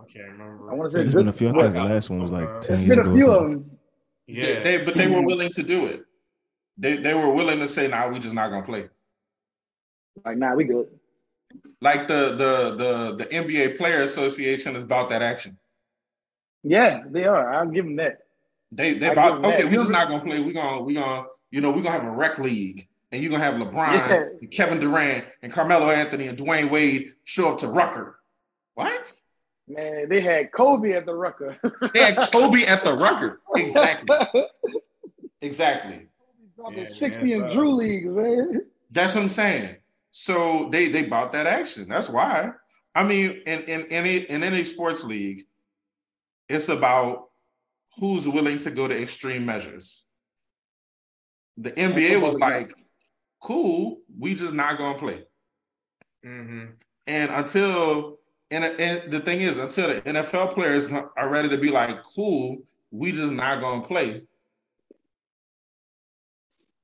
I can't remember. I want to say It's good- been a few. I think the last one was like It's ten It's years been a or few of them. Yeah, They, they- but they were willing to do it. They they were willing to say, "Nah, we just not gonna play." Like, nah, we good. Like the the the the NBA Player Association is about that action. Yeah, they are. I'll give them that. They they about okay. that. We just not gonna play. We gonna we gonna you know we gonna have a rec league, and you are gonna have LeBron, Yeah. and Kevin Durant, and Carmelo Anthony, and Dwyane Wade show up to Rucker. What? Man, they had Kobe at the Rucker. They had Kobe at the Rucker. Exactly. Exactly. Dropping Yeah, 60 man, in. Drew leagues, man. That's what I'm saying. So they they bought that action. That's why. I mean, in in any in any sports league, it's about who's willing to go to extreme measures. The NBA was like, cool, we just not gonna play. hmm And until and, and the thing is, until the NFL players are ready to be like, cool, we just not gonna play.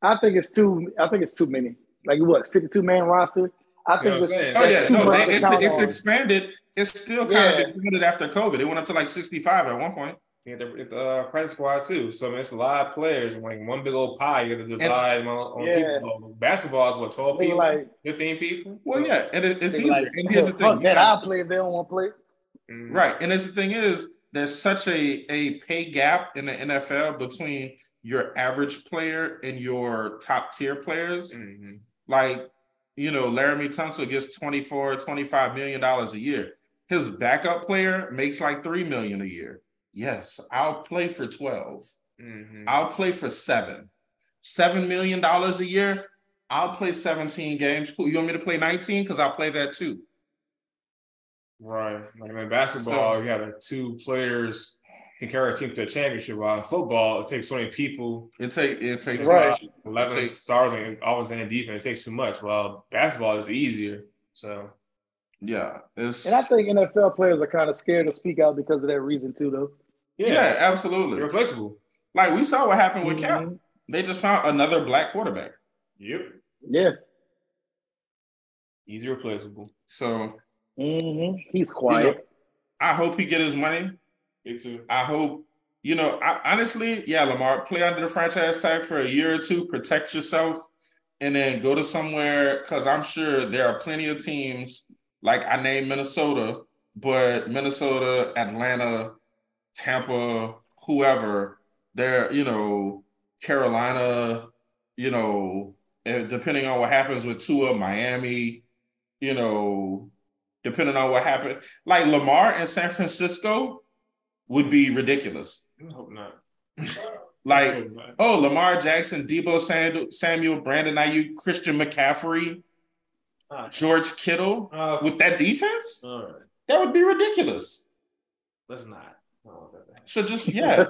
I think it's too. I think it's too many. Like what? Fifty-two man roster. I You know think it's, Oh yeah, too no, much it's, it's expanded. It's still kind Yeah. of expanded after COVID. It went up to like 65 at one point. Yeah, the, the uh, practice squad too. So I mean, it's a lot of players. Like one big old pie, you got to divide them on, on Yeah. people. Basketball is what twelve people, like, fifteen people. Well, yeah, and it, it's they easier. like, and here's the thing, that. I'll play if they don't want to play. Mhm. right? And this the thing is, there's such a a pay gap in the NFL between your average player and your top tier players. Mhm. Like, you know, Laremy Tunsil gets 24, 25 million dollars a year. His backup player makes like three million a year. Yes, I'll play for 12. Mhm. I'll play for seven. Seven million dollars a year. I'll play 17 games. Cool. You want me to play 19? Because I'll play that too. Right. Like in basketball, you have two players can carry a team to a championship. While in football, it takes so many people, It take it takes Right. eleven It takes- stars and always in defense. It takes too much. While basketball is easier. So yeah. It's And I think NFL players are kind of scared to speak out because of that reason too, though. Yeah, yeah, absolutely. irreplaceable. Like we saw what happened with Cap. Mhm. They just found another black quarterback. Yep. Yeah. Easy replaceable. So hmm He's you quiet. know, I hope he get his money. Me too. I hope, you know, I, honestly, yeah, Lamar, play under the franchise tag for a year or two, protect yourself, and then go to somewhere. Because I'm sure there are plenty of teams, like I named Minnesota, but Minnesota, Atlanta, Tampa, whoever, they're, you know, Carolina, you know, depending on what happens with Tua, Miami, you know, depending on what happened. Like Lamar in San Francisco would be ridiculous. I hope not. Like, hope not. oh, Lamar Jackson, Deebo Sand- Samuel, Brandon Aiyuk, Christian McCaffrey, Ah, George Kittle uh, with that defense, all right. that would be ridiculous. Let's not. I don't want that to happen. So just yeah,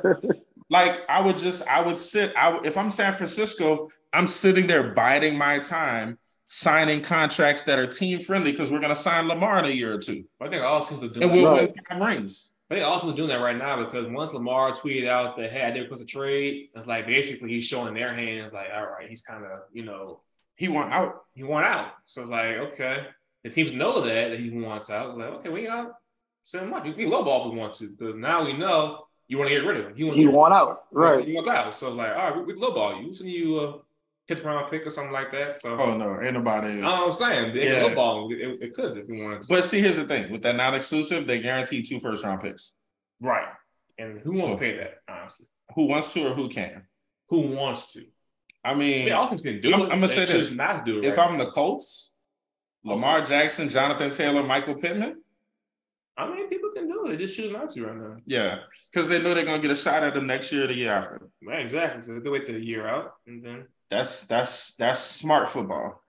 like I would just I would sit. I if I'm San Francisco, I'm sitting there biding my time, signing contracts that are team friendly because we're gonna sign Lamar in a year or two, I think all teams are doing and that. we'll Right. win five rings. I think all doing that right now because once Lamar tweeted out that hey, I did request a trade, it's like basically he's showing their hands like, all right, he's kind of you know He want out. he want out. So it's like okay, the teams know that that he wants out. It's like okay, we got send him out. We can lowball if we want to because now we know you want to get rid of him. He wants he to want out. Right. He wants out. So it's like all right, we, we can lowball you. We'll send you a fifth round pick or something like that. So Oh no, ain't nobody. I know what I'm saying. They Yeah. can lowball him. It, it could if we wanted to. But see, here's the thing: with that non-exclusive, they guarantee two first round picks. right. And who wants So- to pay that? Honestly, Who wants to or who can? who wants to? I mean, Yeah, offense can do I'm- it. I'm gonna They say choose this. Not do it. if right. I'm the Colts, Lamar Jackson, Jonathan Taylor, Michael Pittman, I mean, people can do it. Just choose not to right now. yeah, because they know they're gonna get a shot at them next year or the year after. Right, exactly. So they wait the year out, and then That's that's that's smart football.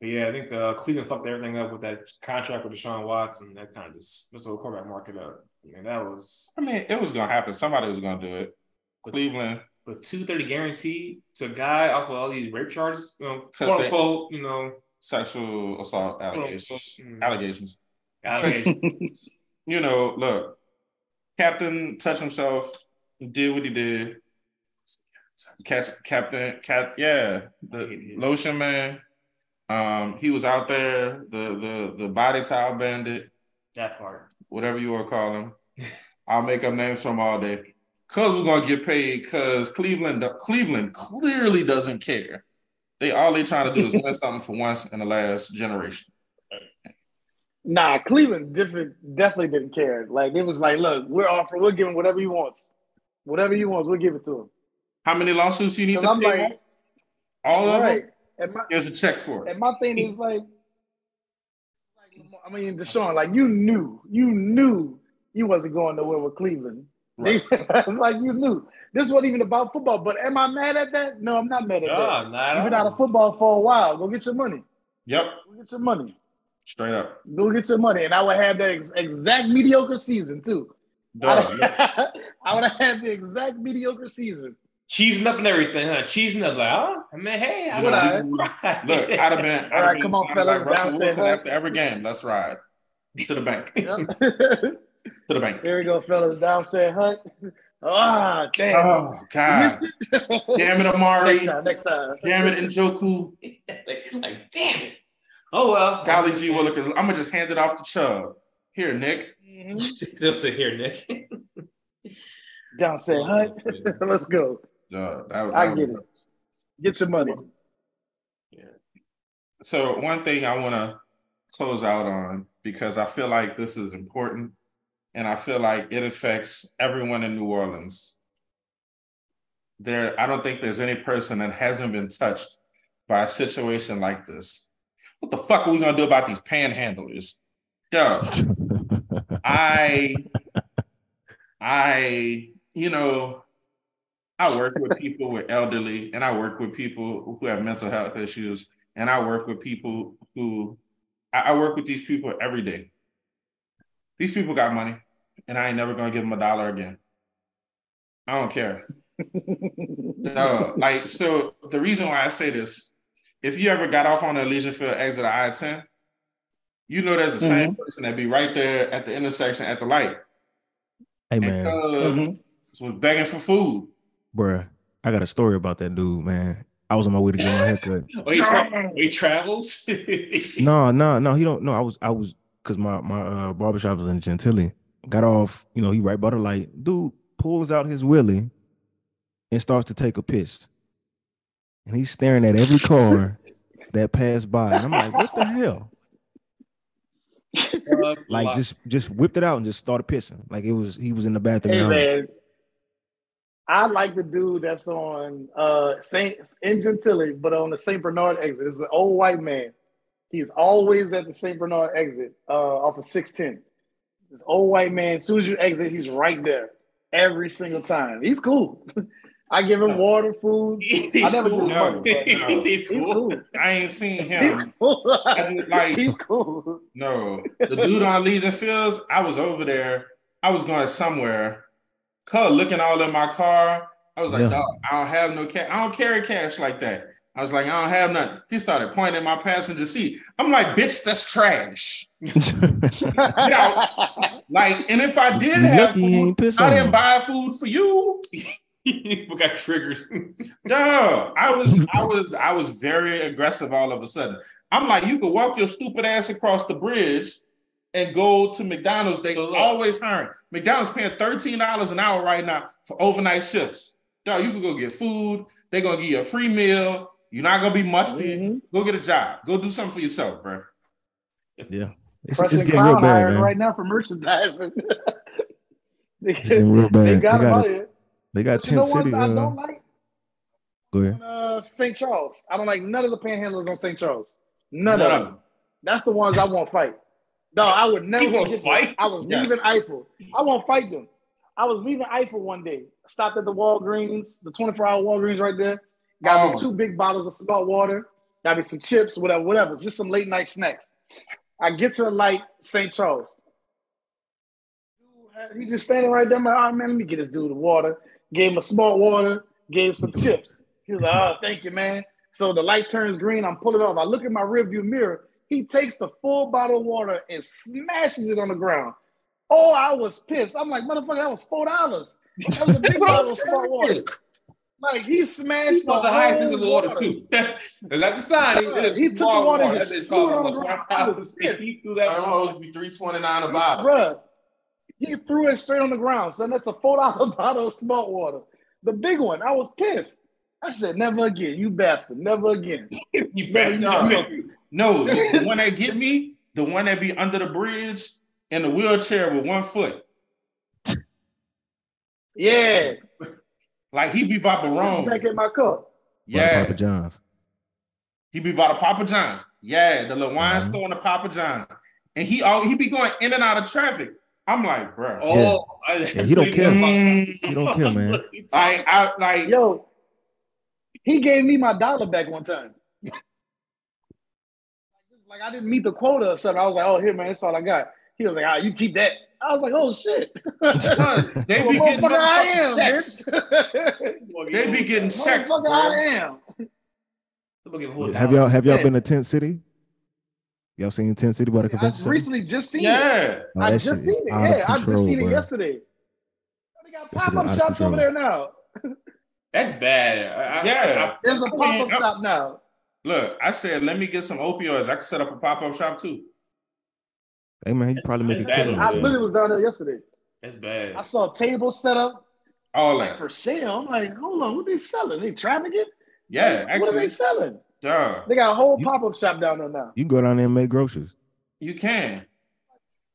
but yeah, I think uh, Cleveland fucked everything up with that contract with Deshaun Watson. And that kind of just messed the whole quarterback market up. I mean, that was I mean, it was gonna happen. Somebody was gonna do it. Cleveland, but two thirty guaranteed to a guy off of all these rape charges, you know, quote they- unquote, you know, sexual assault allegations. Mm. Allegations. Allegations. You know, look, Captain touched himself, did what he did. Catch Captain Cap, yeah, the lotion man. Um, he was out there, the the the body towel bandit, that part. whatever you want to call him. I'll make up names from all day. Cuz was gonna get paid because Cleveland Cleveland clearly doesn't care. They all they trying to do is win something for once in the last generation. Nah, Cleveland different, definitely didn't care. Like it was like, look, we're offering, we're giving whatever he wants, whatever he wants, we'll give it to him. How many lawsuits you need to I'm pay? like, all of right. them? And my Here's a check for it. and my thing is like, I mean, Deshaun, like you knew, you knew you wasn't going nowhere with Cleveland. Right. like you knew this wasn't even about football. But am I mad at that? No, I'm not mad at No, that. You've been out of football for a while. Go get your money. Yep, Go get your money. Straight up. Go get your money. And I would have that ex- exact mediocre season too. Dog. I would have had the exact mediocre season. Cheesing up and everything, huh? Cheesing up, like, oh, I mean, hey, I Look, would Look, I'd have been. I'd All have right, been- come on, fellas, Like Russell Wilson say after every game. Let's ride to the bank. To the bank. Here we go, fellas. Down said Hunt. Ah, damn. Oh God! missed it? Damn it, next Amari! time, next time. Damn it, Njoku! like, like, damn it. Oh well. Golly gee Willikers! I'm gonna just hand it off to Chubb. Here, Nick. Mhm. Still sit here, Nick. Down said Hunt. Let's go. Uh, that, that I was- get it. Get your money. Yeah. So one thing I want to close out on because I feel like this is important, and I feel like it affects everyone in New Orleans. There, I don't think there's any person that hasn't been touched by a situation like this. What the fuck are we gonna do about these panhandlers? Duh. I, I, you know, I work with people with elderly, and I work with people who have mental health issues, and I work with people who, I, I work with these people every day. These people got money, and I ain't never gonna give them a dollar again. I don't care. No, like so. The reason why I say this, if you ever got off on the Elysian Field exit of I ten, you know there's the same person that be right there at the intersection at the light. Hey And man, uh, Mhm. was begging for food. bruh, I got a story about that dude, man. I was on my way to get my haircut. Oh, he, tra- he travels. No, no, no. He don't. No, I was, I was, cause my my uh, barbershop was in Gentilly. Got off, you know, he right by the light. Dude pulls out his willy and starts to take a piss, and he's staring at every car that passed by. And I'm like, what the hell? Like just just whipped it out and just started pissing. Like it was he was in the bathroom. Hey man, I like the dude that's on uh Saint in Gentilly, but on the Saint Bernard exit. It's an old white man. He's always at the Saint Bernard exit, uh, off of 610. This old white man, as soon as you exit, he's right there every single time. He's cool. I give him water, food. He's I never cool. do No, money, no. He's, he's cool. cool. I ain't seen He's him. cool. Like- he's cool. No, the dude on Legion Fields, I was over there. I was going somewhere. Cuz looking all in my car. I was like, Yeah. dog, I don't have no cash. I don't carry cash like that. I was like, I don't have nothing. He started pointing at my passenger seat. I'm like, bitch, that's trash. Like, and if I did have lucky food, I didn't buy food for you. People got triggered. No, I was, I was, I was very aggressive all of a sudden. I'm like, you could walk your stupid ass across the bridge and go to McDonald's. They So always hiring. McDonald's paying thirteen dollars an hour right now for overnight shifts. Dog, you could go get food. They're gonna give you a free meal. You're not gonna be musty. Mhm. Go get a job. Go do something for yourself, bro. yeah, it's, Fresh it's getting real bad, man. right now for merchandising. they, It's getting real bad. they They got got, him out a- here. They got But you know Tent what City. I Uh, don't like? go ahead. Uh, St. Charles. I don't like none of the panhandlers on St. Charles. None, None of of them. That's the ones I won't fight. No, I would never won't fight? them. I was Yes. leaving Eiffel. I won't fight them. I was leaving Eiffel one day. Stopped at the Walgreens, the 24 hour Walgreens right there. Got Oh. me two big bottles of salt water. Got me some chips, whatever, whatever. Just some late night snacks. I get to the light, St. Charles. He just standing right there. I'm like, oh man, let me get this dude the water. Gave him a small water, gave him some chips. He was like, oh, thank you, man. So the light turns green. I'm pulling off. I look in my rearview mirror. He takes the full bottle of water and smashes it on the ground. Oh, I was pissed. I'm like, motherfucker, that was four dollars. That was a big bottle of smart water. Like he smashed He's the the highest in whole the water too. Is that the sign? Yeah, he took the Small water and That just bitch threw it on the almost ground. I was pissed. He threw that That supposed to be 329 a bottle. Bruh, he threw it straight on the ground. So that's a four dollar bottle of smart water. The big one. I was pissed. I said, never again, you bastard, never again. You Never bet. you. No, the one that get me, the one that be under the bridge in the wheelchair with one foot. Yeah, Like he be by back Barone. in my cup. Yeah. Papa John's. He be by the Papa John's. Yeah, the little wine Mhm. store and the Papa John's. And he all he be going in and out of traffic. I'm like, bro. Oh, I, Yeah, he don't care. He don't care, man. I, I like Yo, he gave me my dollar back one time. like I didn't meet the quota or something. I was like, oh, here, man, that's all I got. He was like, ah, you keep that. I was like, oh shit. they be getting motherfucker, I am, checks. bitch. They be getting checks, Motherfucker. I am. Have y'all have y'all been to Tent City? Y'all seen Tent City by the I convention center? recently just seen it. Yeah. Oh, I just seen it. out of Yeah, I just control, seen it yesterday. They got That shit is pop-up shops control. over there now. That's bad. I- I- Yeah. There's a pop-up I- shop now. Look, I said, let me get some opioids. I can set up a pop-up shop too. Hey man, you probably make a killing. I literally was down there yesterday. That's bad. I saw tables set up All like that. for sale. I'm like, hold on, what they selling? They trafficking? Yeah, Like, what are they selling? Yeah, They got a whole pop-up shop down there now. You can go down there and make groceries. you can.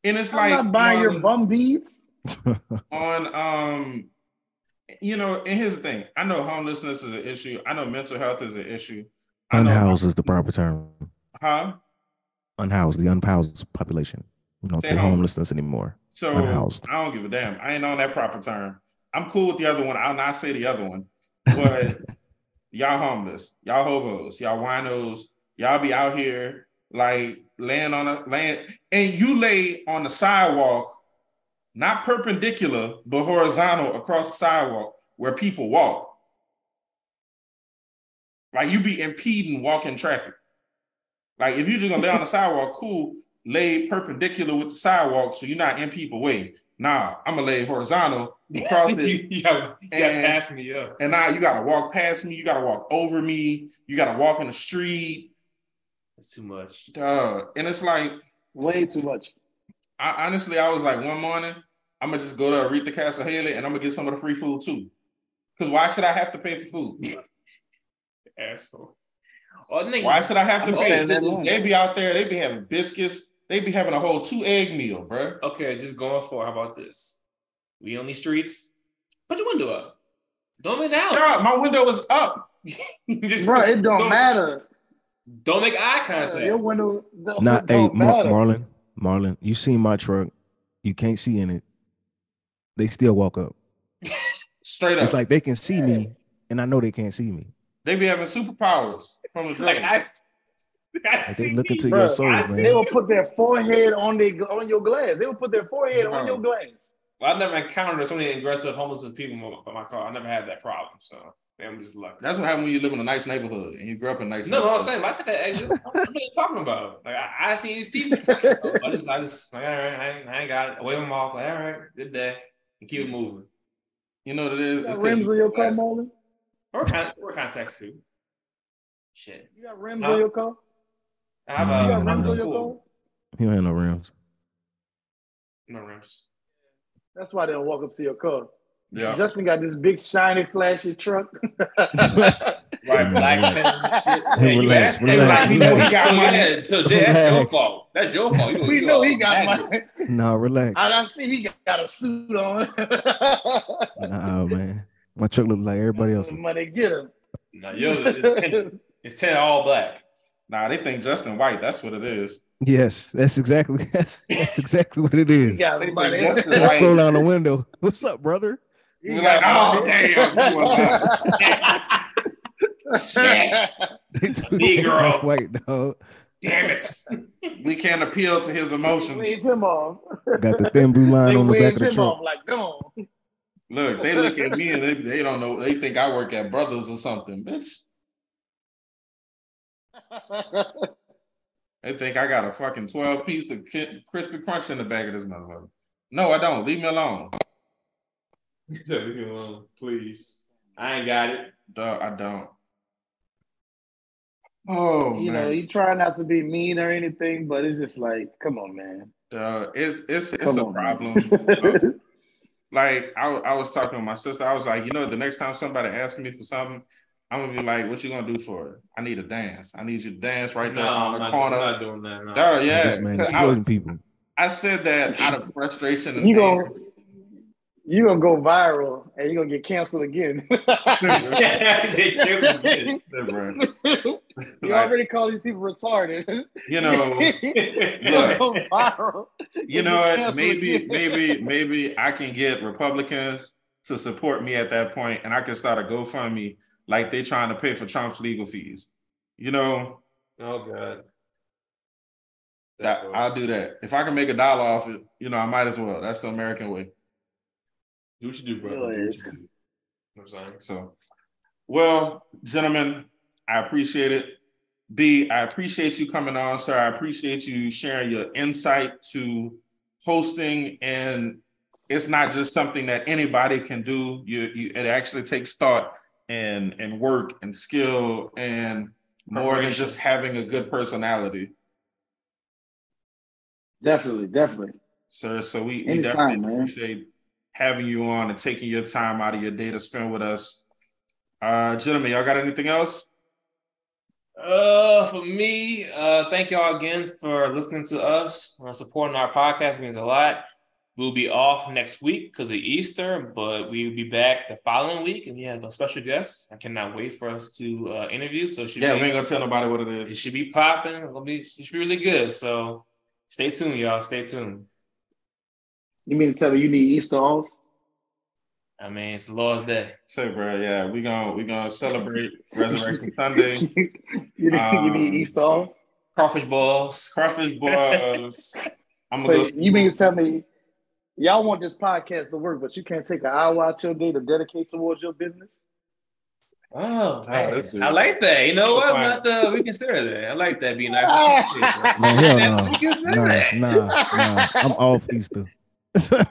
And it's I'm like not buying your um, bum beads. on um you know, and here's the thing. I know homelessness is an issue. I know mental health is an issue. I know Unhoused is the proper term. huh? Unhoused, the unhoused population. We don't Stay say home. homelessness anymore. So Unhoused. I don't give a damn. I ain't on that proper term. I'm cool with the other one. I'll not say the other one. But y'all homeless, y'all hobos, y'all winos, y'all be out here like laying on a land, and you lay on the sidewalk, not perpendicular, but horizontal across the sidewalk where people walk. Like you be impeding walking traffic. Like if you're just gonna lay on the sidewalk, cool, lay perpendicular with the sidewalk so you're not in people way. Nah, I'm gonna lay horizontal across you, it. you got you got And- past me up. And now you gotta walk past me, you gotta walk over me, you gotta walk in the street. That's too much. Duh. And it's like, Way too much. I honestly, I was like, one morning, I'm gonna just go to Oretha Castle Haley and I'm gonna get some of the free food too. Because why should I have to pay for food? Asshole. Oh, nigga. Why should I have to I'm pay? standing in. They be out there, they be having biscuits, they be having a whole two egg meal, bruh. Okay, just going for. How about this? We on these streets. Put your window up. Don't make out. Child, my window is up. Just- Bro, it don't matter. Don't make eye contact. Your window don't, Not hey don't Mar- matter. Marlon, Marlon, you seen my truck. You can't see in it. They still walk up. Straight up. It's like they can see me, and I know they can't see me. they be having superpowers from the like. I, I they look into you. Bruh, your soul, I man. They will put their forehead on their on your glass. They will put their forehead on your glass. Well, I've never encountered so many aggressive homeless people in my, my car. I never had that problem, so I'm just lucky. That's what happens when you live in a nice neighborhood and you grew up in a nice No, what I'm saying, I took that exit. What are you talking about? Like I, I see these people. I just, I just like, all right, I ain't, I ain't got it. Wave them off. Like, all right, good day, and keep it moving. You know what it is? You It's got 'cause rims you- on your car, Marlon? Or con- or contacts too. Shit. You got rims Huh? on your car? I have a You got Mm, rims no. on your car? He don't have no rims. No rims. That's why they don't walk up to your car. Yeah. Justin got this big shiny flashy truck. Right, black tin. Hey, you relax, asked- relax, we know he got So, money. So Jay, that's your Relax. fault. That's your fault. You we you know he got money. No, relax. I, I see he got a suit on. Nah, man. My truck look like everybody else. Money, get him. No, yours is ten. It's ten all black. Nah, they think Justin White. That's what it is. Yes, that's exactly that's, that's exactly what it is. Yeah, is. got They think money. Justin I White. roll down the window. What's up, brother? He You're got like, oh, money. Yeah. They took Negro. white dog. Damn it. We can't appeal to his emotions. Wave him off. Got the thin blue line They on the back of the truck. like, come on. Look, they look at me and they, they don't know. They think I work at Brothers or something. Bitch, they think I got a fucking 12 piece of crispy crunch in the back of this motherfucker. No, I don't. Leave me alone. Leave me alone, please. I ain't got it. Duh, I don't. Oh you man. know, you try not to be mean or anything, but it's just like, come on, man. Uh, it's it's it's Come a on, problem. Like I, I was talking to my sister. I was like, you know, the next time somebody asks me for something, I'm gonna be like, "What you gonna do for it? I need a dance. I need you to dance right there No, on I'm the not, corner." I'm not doing that. No. Duh, yeah, This man I, exploiting people. I said that out of frustration. And you anger. gonna you gonna go viral and you're gonna get canceled again. They canceled me. Yeah, bro. you Like, already call these people retarded. you know, you gonna go viral. you know what? Maybe, again. maybe, maybe I can get Republicans to support me at that point, and I can start a GoFundMe like they're trying to pay for Trump's legal fees. You know, Oh god. I, I'll do that. If I can make a dollar off it, you know, I might as well. That's the American way. do what you do, brother. Go Do ahead. what you do. Know I'm saying? So, well, gentlemen, I appreciate it. B, I appreciate you coming on, sir. I appreciate you sharing your insight to hosting, and it's not just something that anybody can do. You, you it actually takes thought and and work and skill and more than just having a good personality, Definitely, definitely. sir. So we, we Anytime, definitely man. appreciate having you on and taking your time out of your day to spend with us. Uh, gentlemen, y'all got anything else? Uh, for me, uh, thank y'all again for listening to us, uh, supporting our podcast means a lot. We'll be off next week because of Easter, but we'll be back the following week, and we have a special guest. I cannot wait for us to uh, interview. So it should Yeah, be, we ain't gonna tell nobody what it is. it it is. should be popping. It'll be it should be really good. So stay tuned, y'all. Stay tuned. You mean to tell me you need Easter off? I mean, it's the Lord's Day. Say, bro, yeah, we gonna we gonna celebrate Resurrection Sunday. you, need, you Um, need Easter off? Crawfish balls. Crawfish boys. I'm So gonna go. you mean to tell me y'all want this podcast to work, but you can't take an hour out your day to dedicate towards your business? Oh, man. Oh, I like that. You know what? Fine. I'm not to reconsider that. I like that. Be nice. Man, hell no. Nah, nah, nah. I'm off Easter. Easter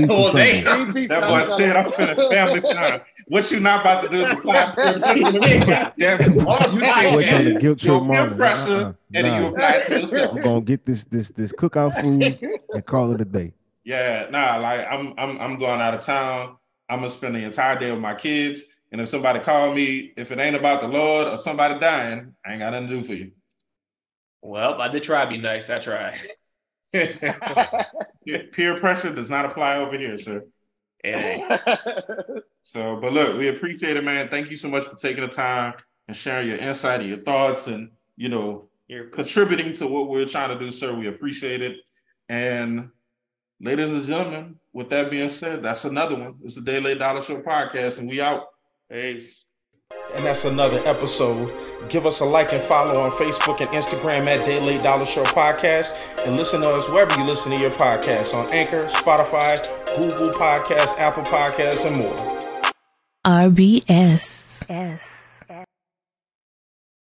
Well, damn. That boy said I'm finna family time. What you not about to do is apply pressure. Damn it. All you take What's on the guilt trip your peer morning? pressure, Uh-uh. and then you apply to yourself. I'm gonna get this this this cookout food and call it a day. Yeah, nah, like I'm I'm I'm going out of town. I'm gonna spend the entire day with my kids. And if somebody call me, if it ain't about the Lord or somebody dying, I ain't got nothing to do for you. Well, I did try to be nice. I tried. Peer- Peer pressure does not apply over here, sir. Hey, So, but look, we appreciate it, man. Thank you so much for taking the time and sharing your insight and your thoughts and, you know, you're contributing to what we're trying to do, sir. We appreciate it. And ladies and gentlemen, with that being said, that's another one. It's the Day Late Dollar Short podcast, and we out. Peace. And that's another episode. Give us a like and follow on Facebook and Instagram at Day Late Dollar Short Podcast. And listen to us wherever you listen to your podcasts on Anchor, Spotify, Google Podcasts, Apple Podcasts, and more. RBS. S.